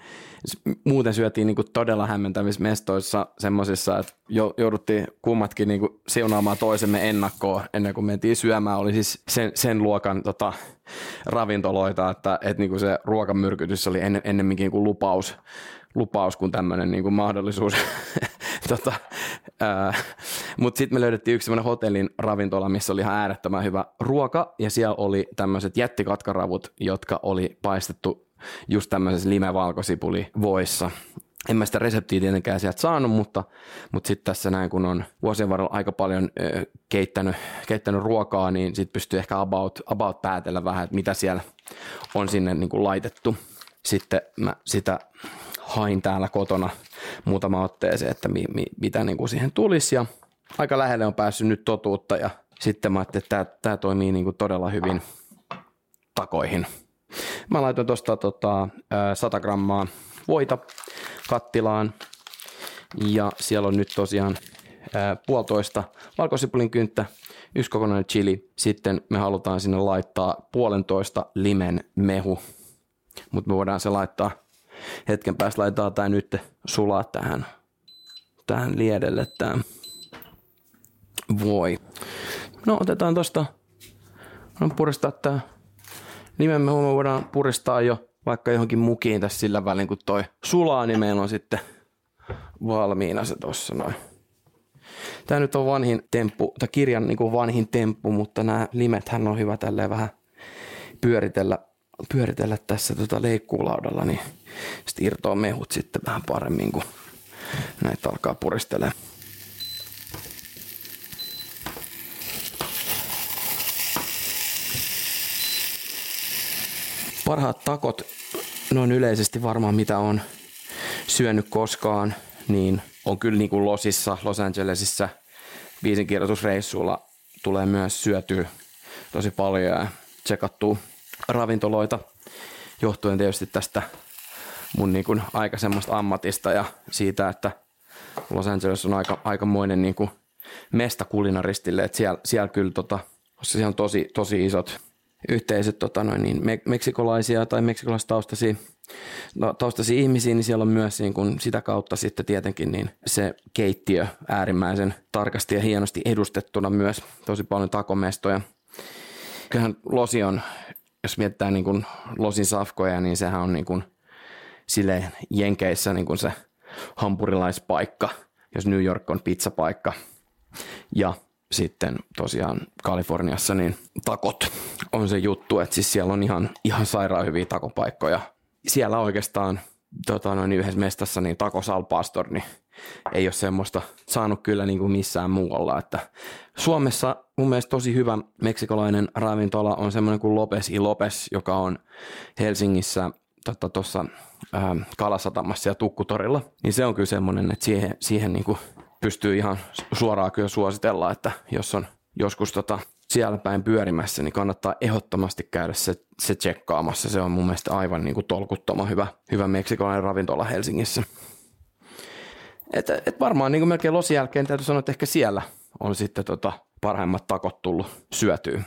muuten syötiin niinku todella hämmentävissä mestoissa semmoisissa, että jouduttiin kummatkin niinku siunaamaan toisemme ennakkoon ennen kuin mentiin syömään. Oli siis sen, sen luokan tota, ravintoloita, että et niinku se ruokamyrkytys oli en, ennemminkin kuin lupaus, lupaus kuin tämmöinen niinku mahdollisuus. tota, Mutta sitten me löydettiin yksi semmoinen hotellin ravintola, missä oli ihan äärettömän hyvä ruoka ja siellä oli tämmöiset jättikatkaravut, jotka oli paistettu just tämmöisessä limevalkosipuli voissa. En mä sitä reseptiä tietenkään sieltä saanut, mutta, mutta sitten tässä näin, kun on vuosien varrella aika paljon ö, keittänyt, keittänyt ruokaa, niin sitten pystyy ehkä about, about päätellä vähän, että mitä siellä on sinne niin kuin laitettu. Sitten mä sitä hain täällä kotona muutama otteeseen, että mi, mi, mitä niin kuin siihen tulisi ja aika lähelle on päässyt nyt totuutta ja sitten mä ajattelin, että tämä, tämä toimii niin kuin todella hyvin takoihin. Mä laitoin tuosta tota, 100 grammaa voita kattilaan ja siellä on nyt tosiaan ää, puolitoista valkosipulin kynttä, yksi kokonainen chili, sitten me halutaan sinne laittaa puolentoista limen mehu, mutta me voidaan se laittaa hetken päästä laitetaan tämä nyt sulaa tähän, tähän liedelle tämä voi. No otetaan tosta, no puristaa tämä nimemme me voidaan puristaa jo vaikka johonkin mukiin tässä sillä välin, kun toi sulaa, niin meillä on sitten valmiina se tossa noin. Tämä nyt on vanhin temppu, tai kirjan niin kuin vanhin temppu, mutta nämä limethän on hyvä tälleen vähän pyöritellä, pyöritellä tässä tota leikkuulaudalla, niin sitten irtoaa mehut sitten vähän paremmin, kun näitä alkaa puristelemaan. Parhaat takot, noin yleisesti varmaan mitä on syönyt koskaan, niin on kyllä niin kuin Losissa, Los Angelesissa viisinkirjoitusreissuilla tulee myös syötyä tosi paljon ja tsekattua ravintoloita johtuen tietysti tästä mun niin kuin aikaisemmasta ammatista ja siitä, että Los Angeles on aika, aikamoinen niin kuin mesta kulinaristille, että siellä, siellä kyllä tota, siellä on tosi, tosi isot yhteisöt tota noin, niin me, meksikolaisia tai meksikolaistaustasi no, taustasi ihmisiä, niin siellä on myös niin kuin sitä kautta sitten tietenkin niin se keittiö äärimmäisen tarkasti ja hienosti edustettuna myös. Tosi paljon takomestoja. Kyllähän Losi on, jos mietitään niin kuin Losin safkoja, niin sehän on niin kuin sille Jenkeissä niin kuin se hampurilaispaikka, jos New York on pizzapaikka. Ja sitten tosiaan Kaliforniassa niin takot on se juttu, että siis siellä on ihan, ihan sairaan hyviä takopaikkoja. Siellä oikeastaan tota, noin yhdessä mestassa niin Taco Sal Pastor, niin ei ole semmoista saanut kyllä niin kuin missään muualla. Että Suomessa mun mielestä tosi hyvä meksikolainen ravintola on semmoinen kuin Lopes y Lopes, joka on Helsingissä tuossa tota, äh, Kalasatamassa ja Tukkutorilla. Niin se on kyllä semmoinen, että siihen, siihen niin kuin pystyy ihan suoraan kyllä suositella, että jos on joskus tota siellä päin pyörimässä, niin kannattaa ehdottomasti käydä se, se tsekkaamassa. Se on mun mielestä aivan niin kuin tolkuttoman hyvä, hyvä meksikolainen ravintola Helsingissä. Et, et varmaan niin kuin melkein losin jälkeen täytyy sanoa, että ehkä siellä on sitten tota parhaimmat takot tullut syötyä.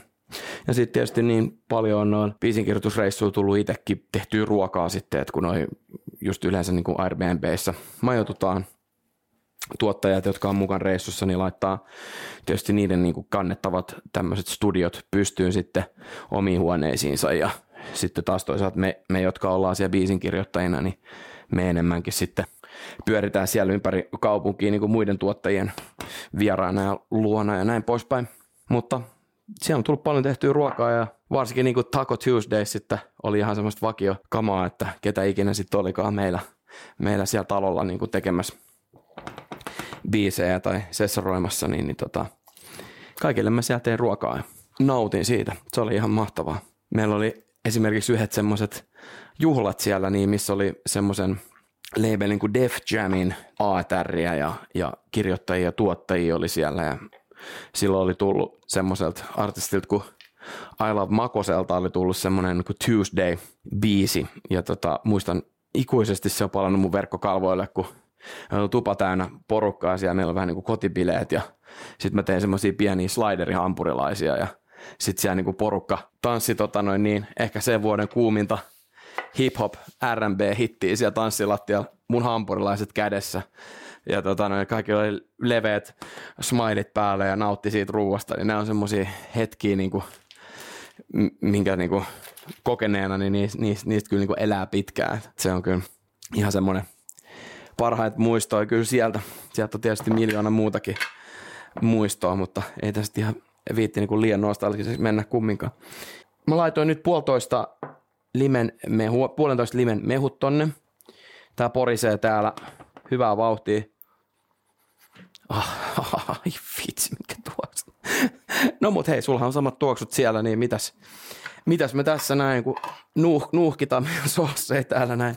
Ja sitten tietysti niin paljon on biisinkirjoitusreissuilla tullut itsekin tehtyä ruokaa sitten, että kun noi just yleensä niin kuin Airbnbissä majoitutaan, tuottajat, jotka on mukaan reissussa, niin laittaa tietysti niiden niin kuin kannettavat tämmöiset studiot pystyyn sitten omiin huoneisiinsa ja sitten taas toisaalta me, me jotka ollaan siellä biisin kirjoittajina, niin me enemmänkin sitten pyöritään siellä ympäri kaupunkiin niin kuin muiden tuottajien vieraana ja luona ja näin poispäin. Mutta siellä on tullut paljon tehtyä ruokaa ja varsinkin niin kuin Taco Tuesdays sitten oli ihan semmoista vakio kamaa, että ketä ikinä sitten olikaan meillä, meillä siellä talolla niin kuin tekemässä biisejä tai sessaroimassa, niin, niin tota, kaikille mä siellä tein ruokaa ja nautin siitä. Se oli ihan mahtavaa. Meillä oli esimerkiksi yhdet semmoiset juhlat siellä, niin missä oli semmoisen labelin kuin Def Jamin ATRiä ja, ja kirjoittajia ja tuottajia oli siellä. Ja silloin oli tullut semmoiselta artistilta kuin I Love Makoselta oli tullut semmoinen kuin Tuesday-biisi ja tota, muistan ikuisesti se on palannut mun verkkokalvoille, kun tupa täynnä porukkaa siellä, meillä on vähän niin kuin kotibileet. Ja sitten mä tein semmoisia pieniä sliderihampurilaisia ja sitten siellä niin kuin porukka tanssi tota noin niin, ehkä sen vuoden kuuminta hip-hop R&B-hittiä siellä tanssilattialla mun hampurilaiset kädessä. Ja tota, noin, kaikki oli leveät smileit päällä ja nautti siitä ruuasta. Niin nämä on semmoisia hetkiä, niin kuin, minkä niin kuin, kokeneena, niin niistä, niistä, niistä kyllä niin kuin elää pitkään. Se on kyllä ihan semmoinen parhaita muistoja kyllä sieltä. Sieltä on tietysti miljoona muutakin muistoa, mutta ei tästä ihan viitti niin kuin liian nostalgiseksi mennä kumminkaan. Mä laitoin nyt puolitoista limen mehu, puolentoista limen mehut tonne. Tää porisee täällä hyvää vauhtia. Ah, ai vitsi, mikä tuoksu. No mut hei, sulla on samat tuoksut siellä, niin mitäs, mitäs me tässä näin, kun nuuh, nuuhkitaan meidän sosseja täällä näin.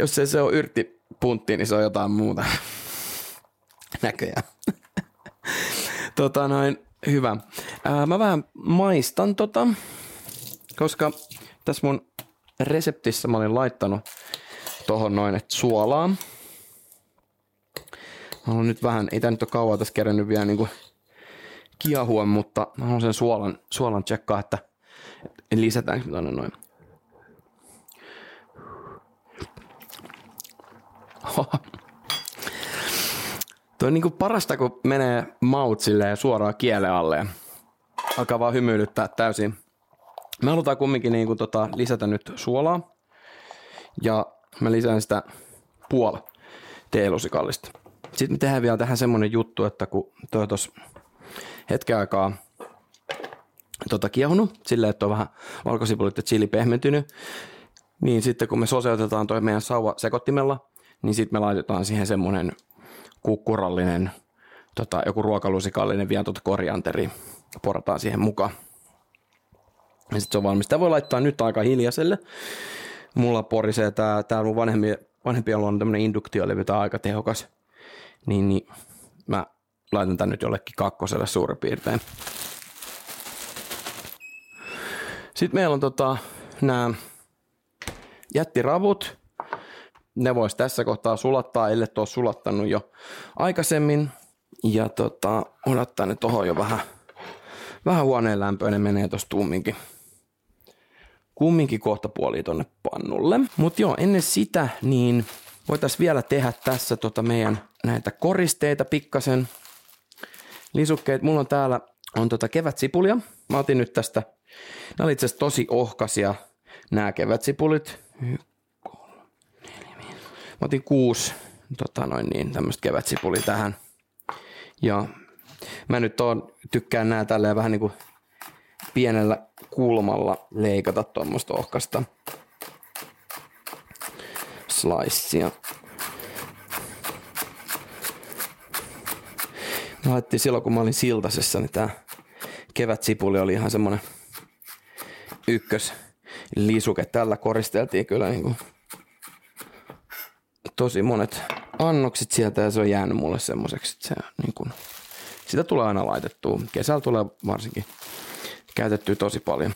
Jos ei se ole yrttipuntti, niin se on jotain muuta. Näköjään. tota noin, hyvä. Ää, mä vähän maistan tota, koska tässä mun reseptissä mä olin laittanut tohon noin, että suolaa. Mä haluan nyt vähän, ei tää nyt ole kauan tässä kerännyt vielä niinku kiahua, mutta mä haluan sen suolan, suolan tsekkaa, että lisätäänkö tonne noin Tuo on niinku parasta, kun menee maut suoraan kielen alle alkaa vaan hymyilyttää täysin. Me halutaan kumminkin niinku tota lisätä nyt suolaa ja mä lisään sitä puoli teelusikallista. Sitten me tehdään vielä tähän semmonen juttu, että kun toi tos hetken aikaa tota kiehunut silleen, että on vähän valkosipulit ja chili pehmentynyt, niin sitten kun me soseutetaan toi meidän sauva sekottimella, niin sitten me laitetaan siihen semmoinen kukkurallinen, tota, joku ruokalusikallinen vielä tuota korianteri, porataan siihen mukaan. Ja sitten se on valmis. Tämä voi laittaa nyt aika hiljaiselle, mulla porisee tää, tää mun vanhempi, vanhempien on tämmönen induktiolevy, tää on aika tehokas. Niin, niin mä laitan tän nyt jollekin kakkoselle suurin piirtein. Sitten meillä on tota, nämä jättiravut. Ne vois tässä kohtaa sulattaa, ellei ole sulattanut jo aikaisemmin. Ja tota, odottaa ne tohon jo vähän, vähän huoneen lämpöön, ne menee tosta tumminkin kumminkin kohta puoli tonne pannulle. Mutta joo, ennen sitä niin voitaisiin vielä tehdä tässä tota meidän näitä koristeita pikkasen. Lisukkeet, mulla on täällä on tota kevätsipulia. Mä otin nyt tästä, nämä oli itse tosi ohkasia nämä kevätsipulit. Mä otin kuusi tota noin niin, tämmöistä kevätsipulia tähän. Ja mä nyt on, tykkään nää tälleen vähän niin kuin pienellä kulmalla leikata tuommoista ohkasta slicea. Me laitettiin silloin, kun mä olin Siltasessa, niin tää kevätsipuli oli ihan semmonen ykkös lisuke. Tällä koristeltiin kyllä niin kuin tosi monet annokset sieltä ja se on jäänyt mulle semmoiseksi, että se niin kuin, sitä tulee aina laitettua. Kesällä tulee varsinkin käytettyä tosi paljon.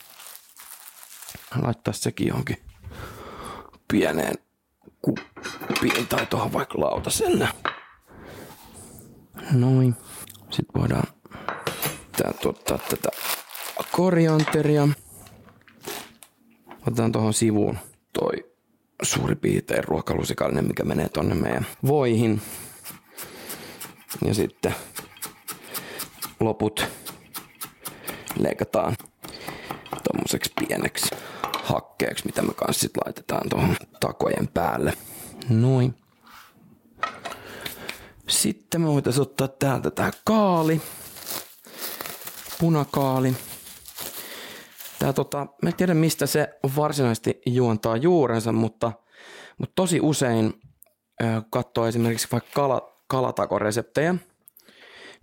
Laittaa sekin johonkin pieneen kuppiin tai tuohon vaikka lautaselle. Noin. Sitten voidaan täältä ottaa tätä korianteria. Otetaan tuohon sivuun suuri piirtein ruokalusikallinen, mikä menee tonne meidän voihin. Ja sitten loput leikataan tommoseksi pieneksi hakkeeksi, mitä me kanssa sit laitetaan tuohon takojen päälle. Noin. Sitten me voitaisiin ottaa täältä tää kaali. Punakaali. Tää tota, mä en tiedä mistä se varsinaisesti juontaa juurensa, mutta, mutta tosi usein katsoo esimerkiksi vaikka kala, kalatakoreseptejä,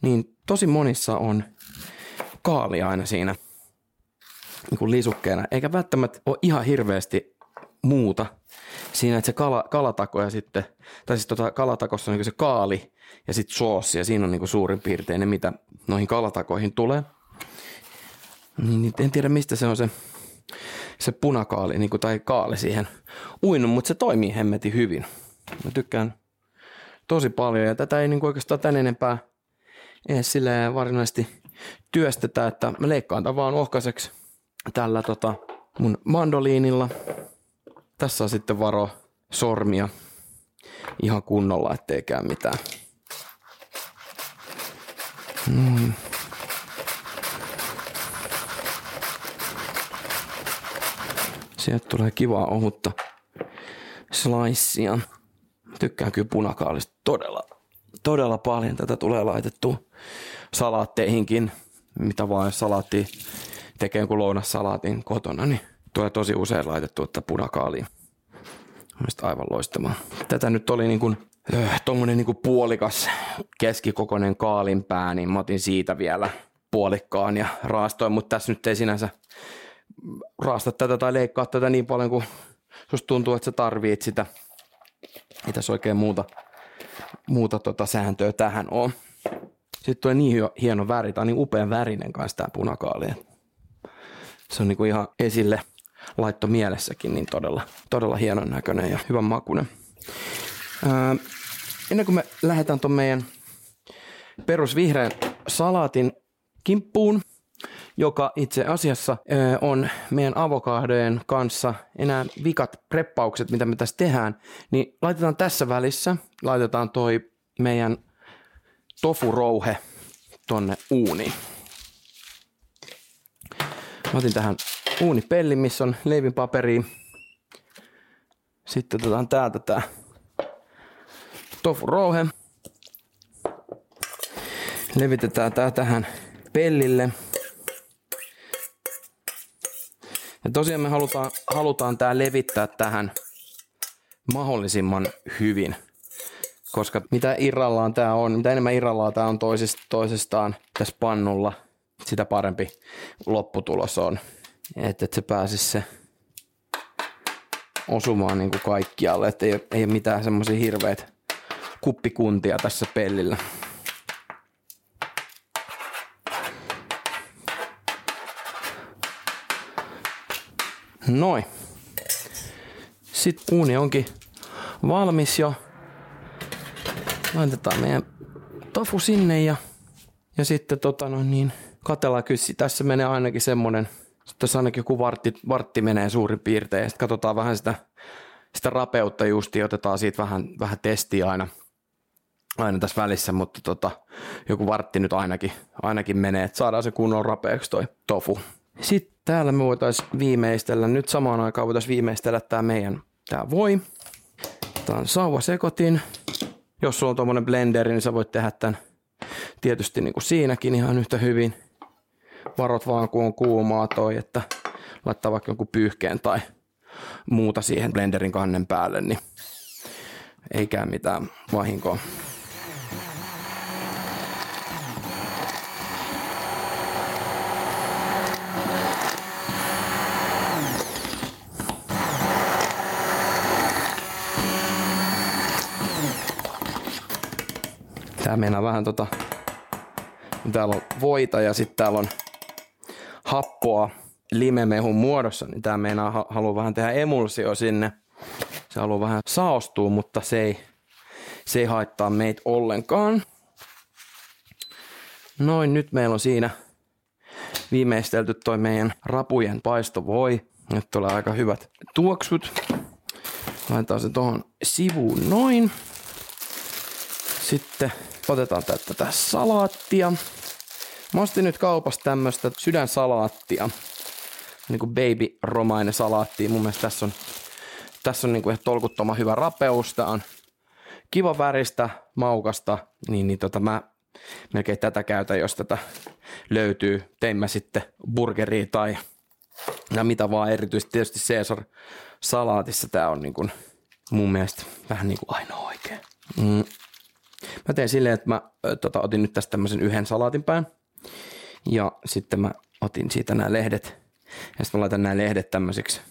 niin tosi monissa on kaali aina siinä niin kuin lisukkeena, eikä välttämättä ole ihan hirveästi muuta siinä, että se kala, kalatako ja sitten, tai siis tota kalatakossa on niin se kaali ja sitten soossi ja siinä on niin kuin suurin piirtein ne, mitä noihin kalatakoihin tulee. Niin, niin en tiedä mistä se on se, se punakaali niin kuin, tai kaali siihen uinut, mutta se toimii hemmetin hyvin. Mä tykkään tosi paljon ja tätä ei niin kuin oikeastaan tän enempää edes silleen varsinaisesti työstetä, että mä leikkaan tämän vaan ohkaiseksi tällä tota mun mandoliinilla. Tässä on sitten varo sormia ihan kunnolla, ettei käy mitään. Mm. Sieltä tulee kivaa ohutta slicea. Tykkään kyllä punakaalista todella, todella paljon. Tätä tulee laitettua salaatteihinkin, mitä vaan salaatti tekee jonkun lounassalaatin kotona, niin tulee tosi usein laitettu että punakaaliin. Mielestäni aivan loistavaa. Tätä nyt oli niin kuin, äh, tommonen niin kuin puolikas keskikokoinen kaalinpää, niin mä otin siitä vielä puolikkaan ja raastoin, mutta tässä nyt ei sinänsä raasta tätä tai leikkaa tätä niin paljon kuin susta tuntuu, että sä tarvit sitä. Ei tässä oikein muuta, muuta tota sääntöä tähän on. Sitten tulee niin hieno väri, on niin upean värinen kanssa tämä punakaali. Se on niin kuin ihan esille laitto mielessäkin niin todella, todella hienon näköinen ja hyvän makuinen. Ää, ennen kuin me lähdetään tuon meidän perusvihreän salaatin kimppuun, joka itse asiassa on meidän avokadojen kanssa enää vikat preppaukset, mitä me tässä tehdään, niin laitetaan tässä välissä, laitetaan toi meidän tofurouhe tonne uuniin. Mä otin tähän uunipelli, missä on leivinpaperi. Sitten otetaan täältä tää tofurouhe. Levitetään tää tähän pellille. Ja tosiaan me halutaan, halutaan tää levittää tähän mahdollisimman hyvin – koska mitä irrallaan tämä on, mitä enemmän irrallaan tämä on toisist, toisestaan tässä pannulla, sitä parempi lopputulos on. Että et se pääsisi se osumaan niin kuin kaikkialle, että ei, ei ole mitään semmoisia hirveitä kuppikuntia tässä pellillä. Noin. Sitten uuni onkin valmis jo. Laitetaan meidän tofu sinne ja, ja sitten tota no niin, katellaan kyllä tässä menee ainakin semmonen, tässä ainakin joku vartti, vartti menee suurin piirtein ja sitten katsotaan vähän sitä, sitä rapeutta justi otetaan siitä vähän, vähän testiä aina, aina tässä välissä, mutta tota, joku vartti nyt ainakin, ainakin menee, että saadaan se kunnon rapeaksi toi tofu. Sitten täällä me voitaisiin viimeistellä, nyt samaan aikaan voitaisiin viimeistellä tämä meidän tää voi. Tämä on sauva sekotin. Jos sulla on tuommoinen blenderi, niin sä voit tehdä tämän tietysti niin kuin siinäkin ihan yhtä hyvin. Varot vaan kun on kuumaa toi, että laittaa vaikka jonkun pyyhkeen tai muuta siihen blenderin kannen päälle, niin ei käy mitään vahinkoa. Tää meinaa vähän tota, täällä on voita ja sitten täällä on happoa limemehun muodossa, niin tää meinaa ha- haluaa vähän tehdä emulsio sinne. Se haluaa vähän saostua, mutta se ei, se ei haittaa meitä ollenkaan. Noin, nyt meillä on siinä viimeistelty toi meidän rapujen paistovoi. Nyt tulee aika hyvät tuoksut. Laitetaan se tuohon sivuun noin. Sitten otetaan tätä salaattia. Mä ostin nyt kaupasta tämmöstä sydänsalaattia. Niin kuin baby romainen salaatti. Mun mielestä tässä on, tässä on niin kuin ihan tolkuttoman hyvä rapeus. Tää on kiva väristä, maukasta. Niin, niin tota mä melkein tätä käytän, jos tätä löytyy. Tein mä sitten burgeria tai ja mitä vaan erityisesti tietysti Caesar salaatissa tää on niin kuin mun mielestä vähän niin kuin ainoa oikein. Mm. Mä tein silleen, että mä tota, otin nyt tästä tämmöisen yhden salaatin pään. Ja sitten mä otin siitä nämä lehdet. Ja sitten mä laitan nämä lehdet tämmöisiksi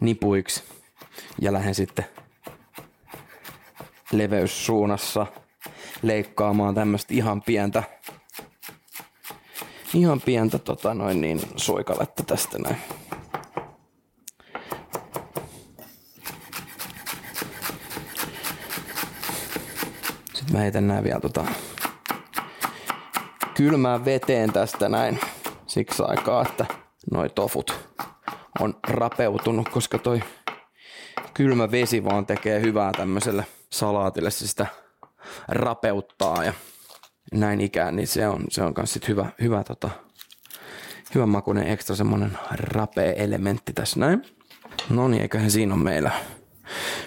nipuiksi. Ja lähden sitten leveyssuunnassa leikkaamaan tämmöistä ihan pientä ihan pientä tota noin niin suikaletta tästä näin. Mä heitän nää vielä tota kylmään veteen tästä näin siksi aikaa, että noi tofut on rapeutunut, koska toi kylmä vesi vaan tekee hyvää tämmöiselle salaatille, se sitä rapeuttaa ja näin ikään, niin se on, se on kans sit hyvä, hyvä, tota, hyvän makuinen ekstra semmonen rapea elementti tässä näin. No niin, eiköhän siinä on meillä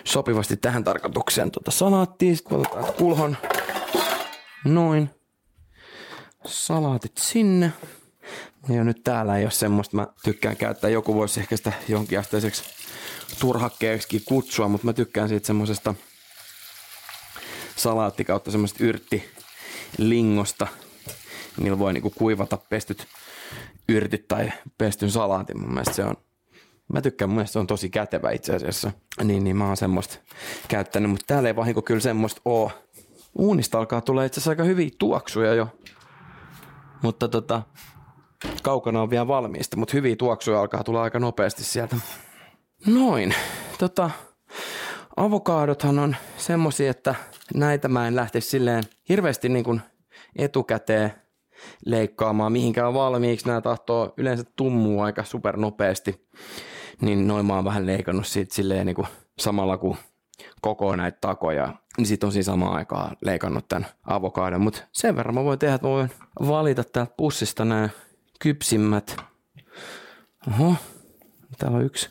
sopivasti tähän tarkoitukseen tuota salaattia. Sitten otetaan kulhon. Noin. Salaatit sinne. Ja nyt täällä ei ole semmoista, mä tykkään käyttää, joku voisi ehkä sitä jonkinasteiseksi turhakkeeksi kutsua, mutta mä tykkään siitä semmoisesta salaatti kautta semmoista yrtti lingosta. Niillä voi niinku kuivata pestyt yrtit tai pestyn salaatin. Mun mielestä se on Mä tykkään, mun mielestä se on tosi kätevä itse asiassa. Niin, niin mä oon semmoista käyttänyt, mutta täällä ei vahinko kyllä semmoista oo. Uunista alkaa tulla itse asiassa aika hyviä tuoksuja jo. Mutta tota, kaukana on vielä valmiista, mutta hyviä tuoksuja alkaa tulla aika nopeasti sieltä. Noin. Tota, avokaadothan on semmosia, että näitä mä en lähtisi silleen hirveästi niin kuin etukäteen leikkaamaan mihinkään valmiiksi. Nämä tahtoo yleensä tummua aika supernopeasti niin noin mä oon vähän leikannut siitä silleen niin kuin samalla kuin koko näitä takoja, niin sit on siinä samaan aikaan leikannut tämän avokadon. Mutta sen verran mä voin tehdä, että mä voin valita täältä pussista nämä kypsimmät. Oho, täällä on yksi.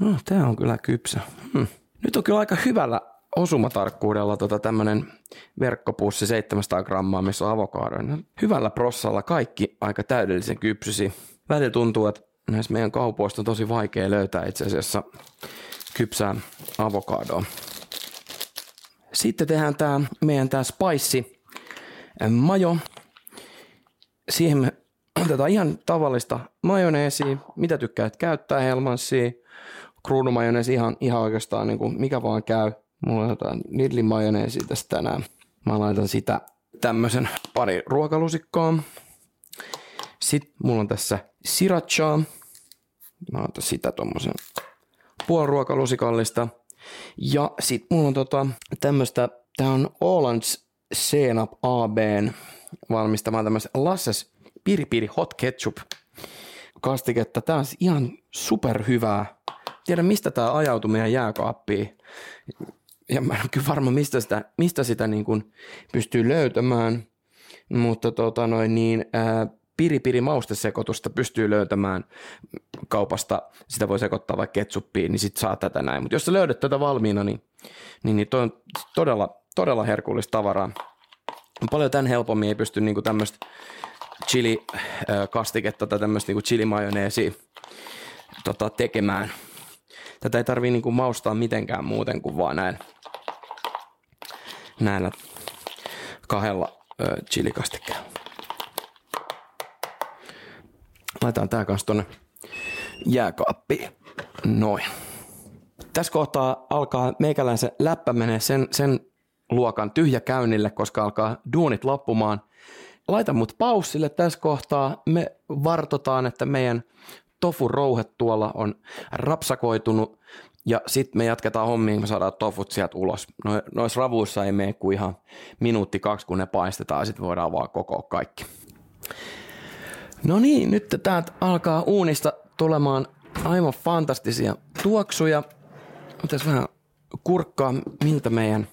No, tää on kyllä kypsä. Hmm. Nyt on kyllä aika hyvällä osumatarkkuudella tota tämmönen verkkopussi 700 grammaa, missä on avokadoja. Hyvällä prossalla kaikki aika täydellisen kypsysi. Välillä tuntuu, että näissä meidän kaupoista on tosi vaikea löytää itse asiassa kypsää avokadoa. Sitten tehdään tämä meidän tämä spicy majo. Siihen me otetaan ihan tavallista majoneesia, mitä tykkäät käyttää, helmanssia, kruunumajoneesi ihan, ihan oikeastaan niin kuin mikä vaan käy. Mulla on jotain Lidlin majoneesi tässä tänään. Mä laitan sitä tämmöisen pari ruokalusikkoa. Sitten mulla on tässä srirachaa. Mä otan sitä tommosen puoli ruokalusikallista. Ja sit mulla on tota tämmöstä, tää on Ålands Senap ABn valmistama tämmöistä Lasses Piri Hot Ketchup kastiketta. Tää on ihan superhyvää. Tiedän mistä tää ajautui meidän jääkaappiin. Ja mä en kyllä varma, mistä sitä, mistä sitä niin kuin pystyy löytämään. Mutta tota noin niin, ää, piripiri maustesekoitusta pystyy löytämään kaupasta, sitä voi sekoittaa vaikka ketsuppiin, niin sit saa tätä näin. Mutta jos sä löydät tätä valmiina, niin, niin, niin toi on todella, todella herkullista tavaraa. Paljon tämän helpommin ei pysty niinku tämmöistä chili-kastiketta tai tämmöistä niinku chili-majoneesia tota, tekemään. Tätä ei tarvii niinku maustaa mitenkään muuten kuin vaan näin, näillä kahdella ö, chilikastikkeella. Laitetaan tää kanssa tonne jääkaappiin. Noin. Tässä kohtaa alkaa meikäläisen läppä menee sen, sen luokan tyhjä käynnille, koska alkaa duunit loppumaan. Laita mut paussille tässä kohtaa. Me vartotaan, että meidän tofu rouhet tuolla on rapsakoitunut ja sitten me jatketaan hommiin, me saadaan tofut sieltä ulos. No, noissa ravuissa ei mene kuin ihan minuutti kaksi, kun ne paistetaan ja sitten voidaan vaan koko kaikki. No niin, nyt täältä alkaa uunista tulemaan aivan fantastisia tuoksuja. Otas vähän kurkkaa, miltä meidän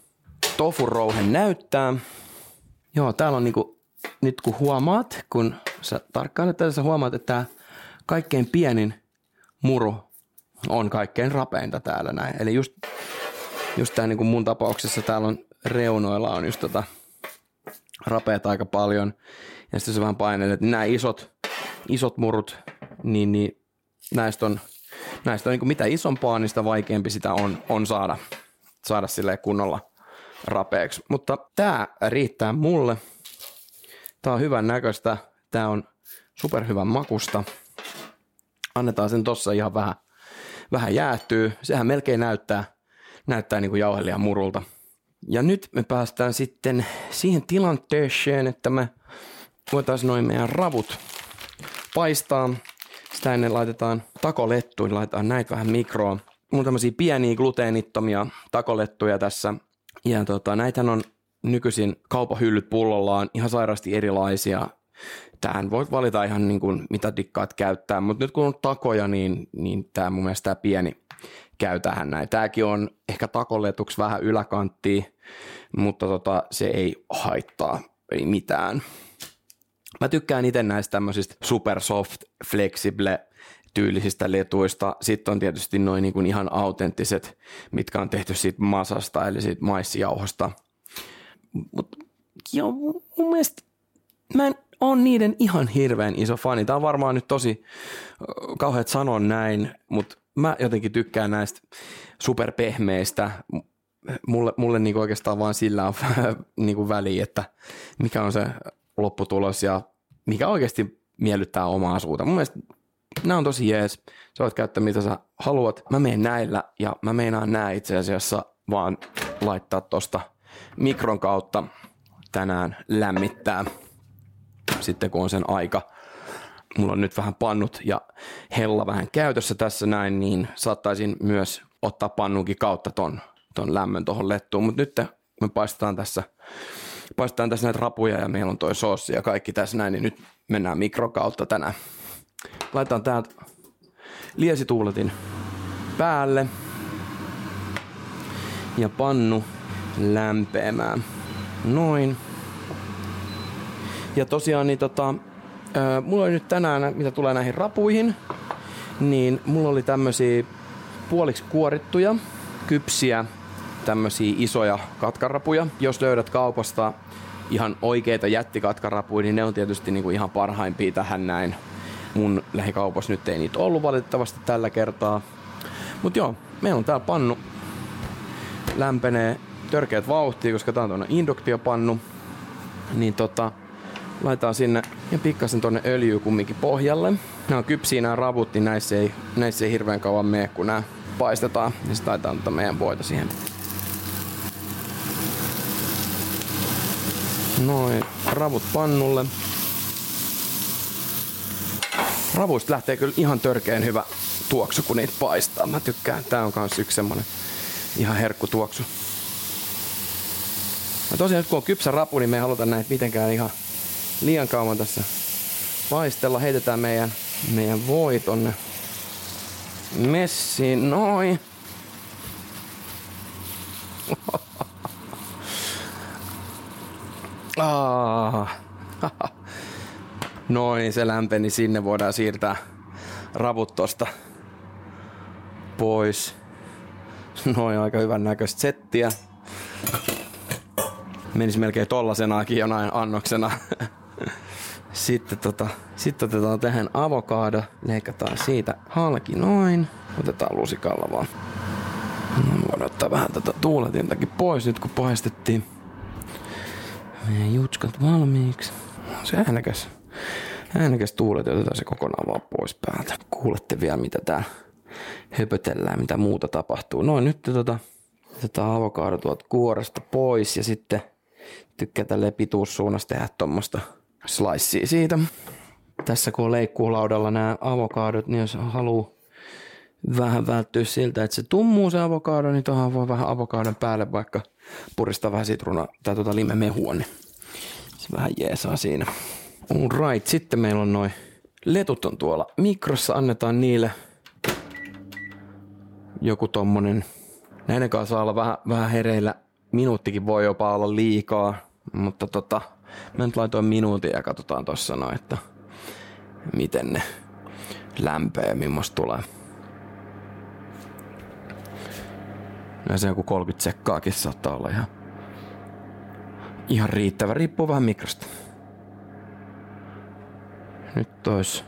tofurouhe näyttää. Joo, täällä on niinku, nyt kun huomaat, kun sä tarkkailet tätä, sä huomaat, että tämä kaikkein pienin muru on kaikkein rapeinta täällä näin. Eli just, just tää niinku mun tapauksessa täällä on reunoilla on just tota rapeet aika paljon. Ja sitten se vähän painelet, niin nämä isot, isot murut, niin, niin näistä on, näistä on niin mitä isompaa, niin sitä vaikeampi sitä on, on saada, saada sille kunnolla rapeeksi. Mutta tämä riittää mulle. Tämä on hyvän näköistä. Tämä on superhyvän makusta. Annetaan sen tossa ihan vähän, vähän jäätyy. Sehän melkein näyttää, näyttää niin kuin murulta. Ja nyt me päästään sitten siihen tilanteeseen, että me voitaisiin noin meidän ravut paistaa. Sitä ennen laitetaan takolettuja, laitetaan näitä vähän mikroon. Mulla on tämmöisiä pieniä gluteenittomia takolettuja tässä. Ja tota, näitähän on nykyisin kaupahyllyt pullollaan ihan sairaasti erilaisia. Tähän voit valita ihan niin kuin mitä dikkaat käyttää, mutta nyt kun on takoja, niin, niin tämä mun mielestä tämä pieni käy tähän näin. Tämäkin on ehkä takoletuksi vähän yläkanttia, mutta tota, se ei haittaa, ei mitään. Mä tykkään itse näistä tämmöisistä super soft, flexible tyylisistä letuista. Sitten on tietysti noin niin ihan autenttiset, mitkä on tehty siitä masasta, eli siitä maissijauhosta. Mutta joo, mun mielestä mä en ole niiden ihan hirveän iso fani. Tämä on varmaan nyt tosi kauheat sanoa näin, mutta mä jotenkin tykkään näistä superpehmeistä. Mulle, mulle niinku oikeastaan vaan sillä on niinku väliä, että mikä on se lopputulos ja mikä oikeasti miellyttää omaa suuta. Mun mielestä nämä on tosi jees. Sä voit käyttää mitä sä haluat. Mä menen näillä ja mä meinaan nää itse asiassa vaan laittaa tosta mikron kautta tänään lämmittää sitten kun on sen aika mulla on nyt vähän pannut ja hella vähän käytössä tässä näin, niin saattaisin myös ottaa pannunkin kautta ton, ton lämmön tuohon lettuun. Mutta nyt me paistetaan tässä, paistetaan tässä näitä rapuja ja meillä on toi soossi ja kaikki tässä näin, niin nyt mennään mikrokautta tänään. Laitetaan täältä liesituuletin päälle ja pannu lämpeämään. Noin. Ja tosiaan niin tota, mulla oli nyt tänään, mitä tulee näihin rapuihin, niin mulla oli tämmöisiä puoliksi kuorittuja, kypsiä, tämmöisiä isoja katkarapuja. Jos löydät kaupasta ihan oikeita jättikatkarapuja, niin ne on tietysti niinku ihan parhaimpia tähän näin. Mun lähikaupassa nyt ei niitä ollut valitettavasti tällä kertaa. Mutta joo, meillä on täällä pannu. Lämpenee törkeät vauhtia, koska tää on tuonne induktiopannu. Niin tota, laitetaan sinne ja pikkasen tonne öljyä kumminkin pohjalle. Nämä on kypsiä nämä ravut, niin näissä ei, näissä ei hirveän kauan mene, kun nämä paistetaan, niin sitten tota meidän voita siihen. Noin, ravut pannulle. Ravuista lähtee kyllä ihan törkeen hyvä tuoksu, kun niitä paistaa. Mä tykkään, tää on kans yksi semmonen ihan herkku tuoksu. Ja tosiaan kun on kypsä rapu, niin me ei haluta näitä mitenkään ihan liian kauan tässä paistella. Heitetään meidän, meidän voi tonne messiin. Noin. Ah. Noin, se lämpeni sinne. Voidaan siirtää ravut tosta pois. Noin, aika hyvän näköistä settiä. Menisi melkein tollasenaakin jonain annoksena. Sitten, tota, sitten otetaan tähän avokaado, leikataan siitä halki noin. Otetaan lusikalla vaan. Voidaan ottaa vähän tätä tuuletintakin pois nyt kun paistettiin meidän jutskat valmiiksi. Se äänekäs, äänekäs tuulet otetaan se kokonaan vaan pois päältä. Kuulette vielä mitä tää höpötellään, mitä muuta tapahtuu. Noin nyt tota, otetaan avokaado tuolta kuoresta pois ja sitten tykkää tälle pituussuunnasta tehdä tuommoista slicea siitä. Tässä kun on leikkuulaudalla nämä avokaadot, niin jos haluaa vähän välttyä siltä, että se tummuu se avokaado, niin tuohon voi vähän avokaadon päälle vaikka puristaa vähän sitruna tai tuota limemehua, niin se vähän jeesaa siinä. All right, sitten meillä on noin letut on tuolla mikrossa, annetaan niille joku tommonen, näiden kanssa saa olla vähän, vähän hereillä, minuuttikin voi jopa olla liikaa, mutta tota, mä nyt laitoin minuutin ja katsotaan tossa noin, että miten ne lämpee, millaista tulee. Ja se joku 30 sekkaakin saattaa olla ihan, ihan riittävä. Riippuu vähän mikrosta. Nyt tois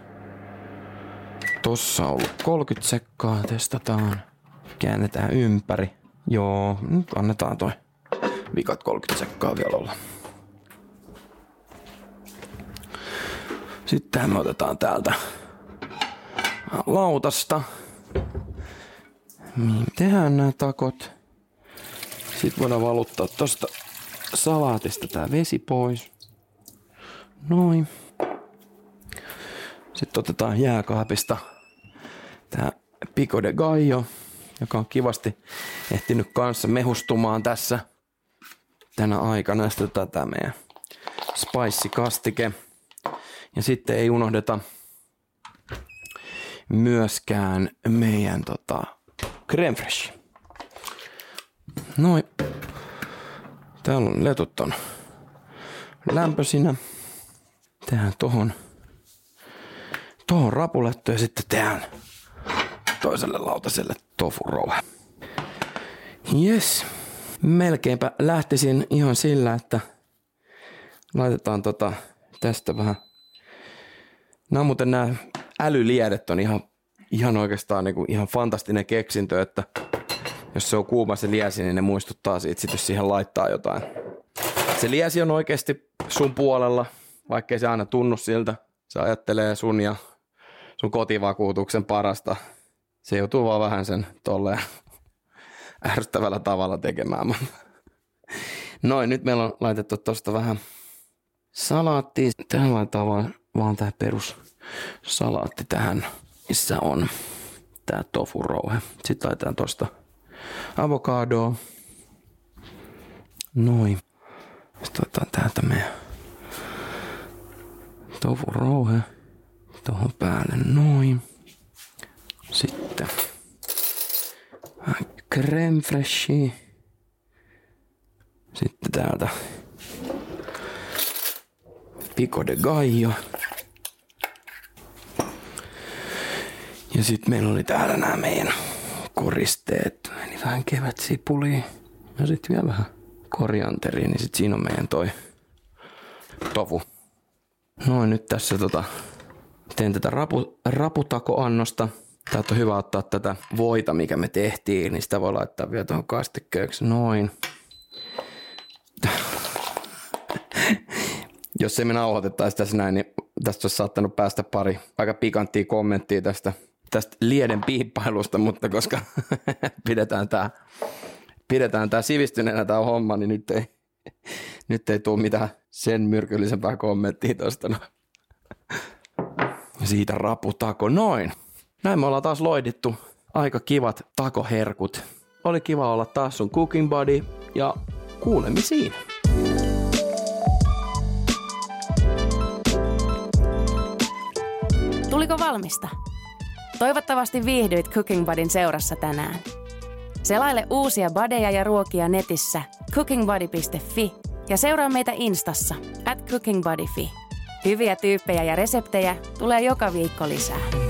tossa ollut 30 sekkaa. Testataan. Käännetään ympäri. Joo, nyt annetaan toi vikat 30 sekkaa vielä olla. Sitten me otetaan täältä lautasta. Niin tehdään nämä takot. Sitten voidaan valuttaa tosta salaatista tää vesi pois. Noin. Sitten otetaan jääkaapista tää Pico de Gallo, joka on kivasti ehtinyt kanssa mehustumaan tässä tänä aikana. Sitten tätä meidän spice-kastike. Ja sitten ei unohdeta myöskään meidän tota, creme fresh. Noin. Täällä on letut on lämpöisinä. Tehdään tohon, tohon rapulettu ja sitten tehdään toiselle lautaselle tofu rouhe. Yes. Melkeinpä lähtisin ihan sillä, että laitetaan tota tästä vähän. Nämä muuten nämä älyliedet on ihan, ihan oikeastaan niin kuin ihan fantastinen keksintö, että jos se on kuuma se liesi, niin ne muistuttaa siitä, sit jos siihen laittaa jotain. Se liesi on oikeasti sun puolella, vaikkei se aina tunnu siltä. Se ajattelee sun ja sun kotivakuutuksen parasta. Se joutuu vaan vähän sen tolleen ärsyttävällä tavalla tekemään. Noin, nyt meillä on laitettu tosta vähän salaattia. Tähän laitetaan vaan, vaan tää perus salaatti tähän, missä on tää tofu rouhe. Sitten laitetaan tosta avokadoa. Noin. Sitten otetaan täältä meidän tofu rouhe tuohon päälle noin. Sitten creme freshia. Sitten täältä pico de gallo. Ja sitten meillä oli täällä nämä meidän koristeet. Eli vähän kevätsipuli ja sitten vielä vähän korianteria, niin sitten siinä on meidän toi tofu. Noin nyt tässä tota, teen tätä rapu, raputakoannosta. Täältä on hyvä ottaa tätä voita, mikä me tehtiin, niin sitä voi laittaa vielä tuohon kastikkeeksi. Noin. Jos ei me nauhoitettaisi tässä näin, niin tästä olisi saattanut päästä pari aika pikanttia kommenttia tästä tästä lieden piippailusta, mutta koska pidetään tämä pidetään tää sivistyneenä tämä homma, niin nyt ei, nyt ei tule mitään sen myrkyllisempää kommenttia tuosta. No. Siitä raputako noin. Näin me ollaan taas loidittu aika kivat takoherkut. Oli kiva olla taas sun cooking buddy ja kuulemisiin. Tuliko valmista? Toivottavasti viihdyit Cooking Budin seurassa tänään. Selaile uusia badeja ja ruokia netissä cookingbody.fi ja seuraa meitä Instassa at cookingbody.fi. Hyviä tyyppejä ja reseptejä tulee joka viikko lisää.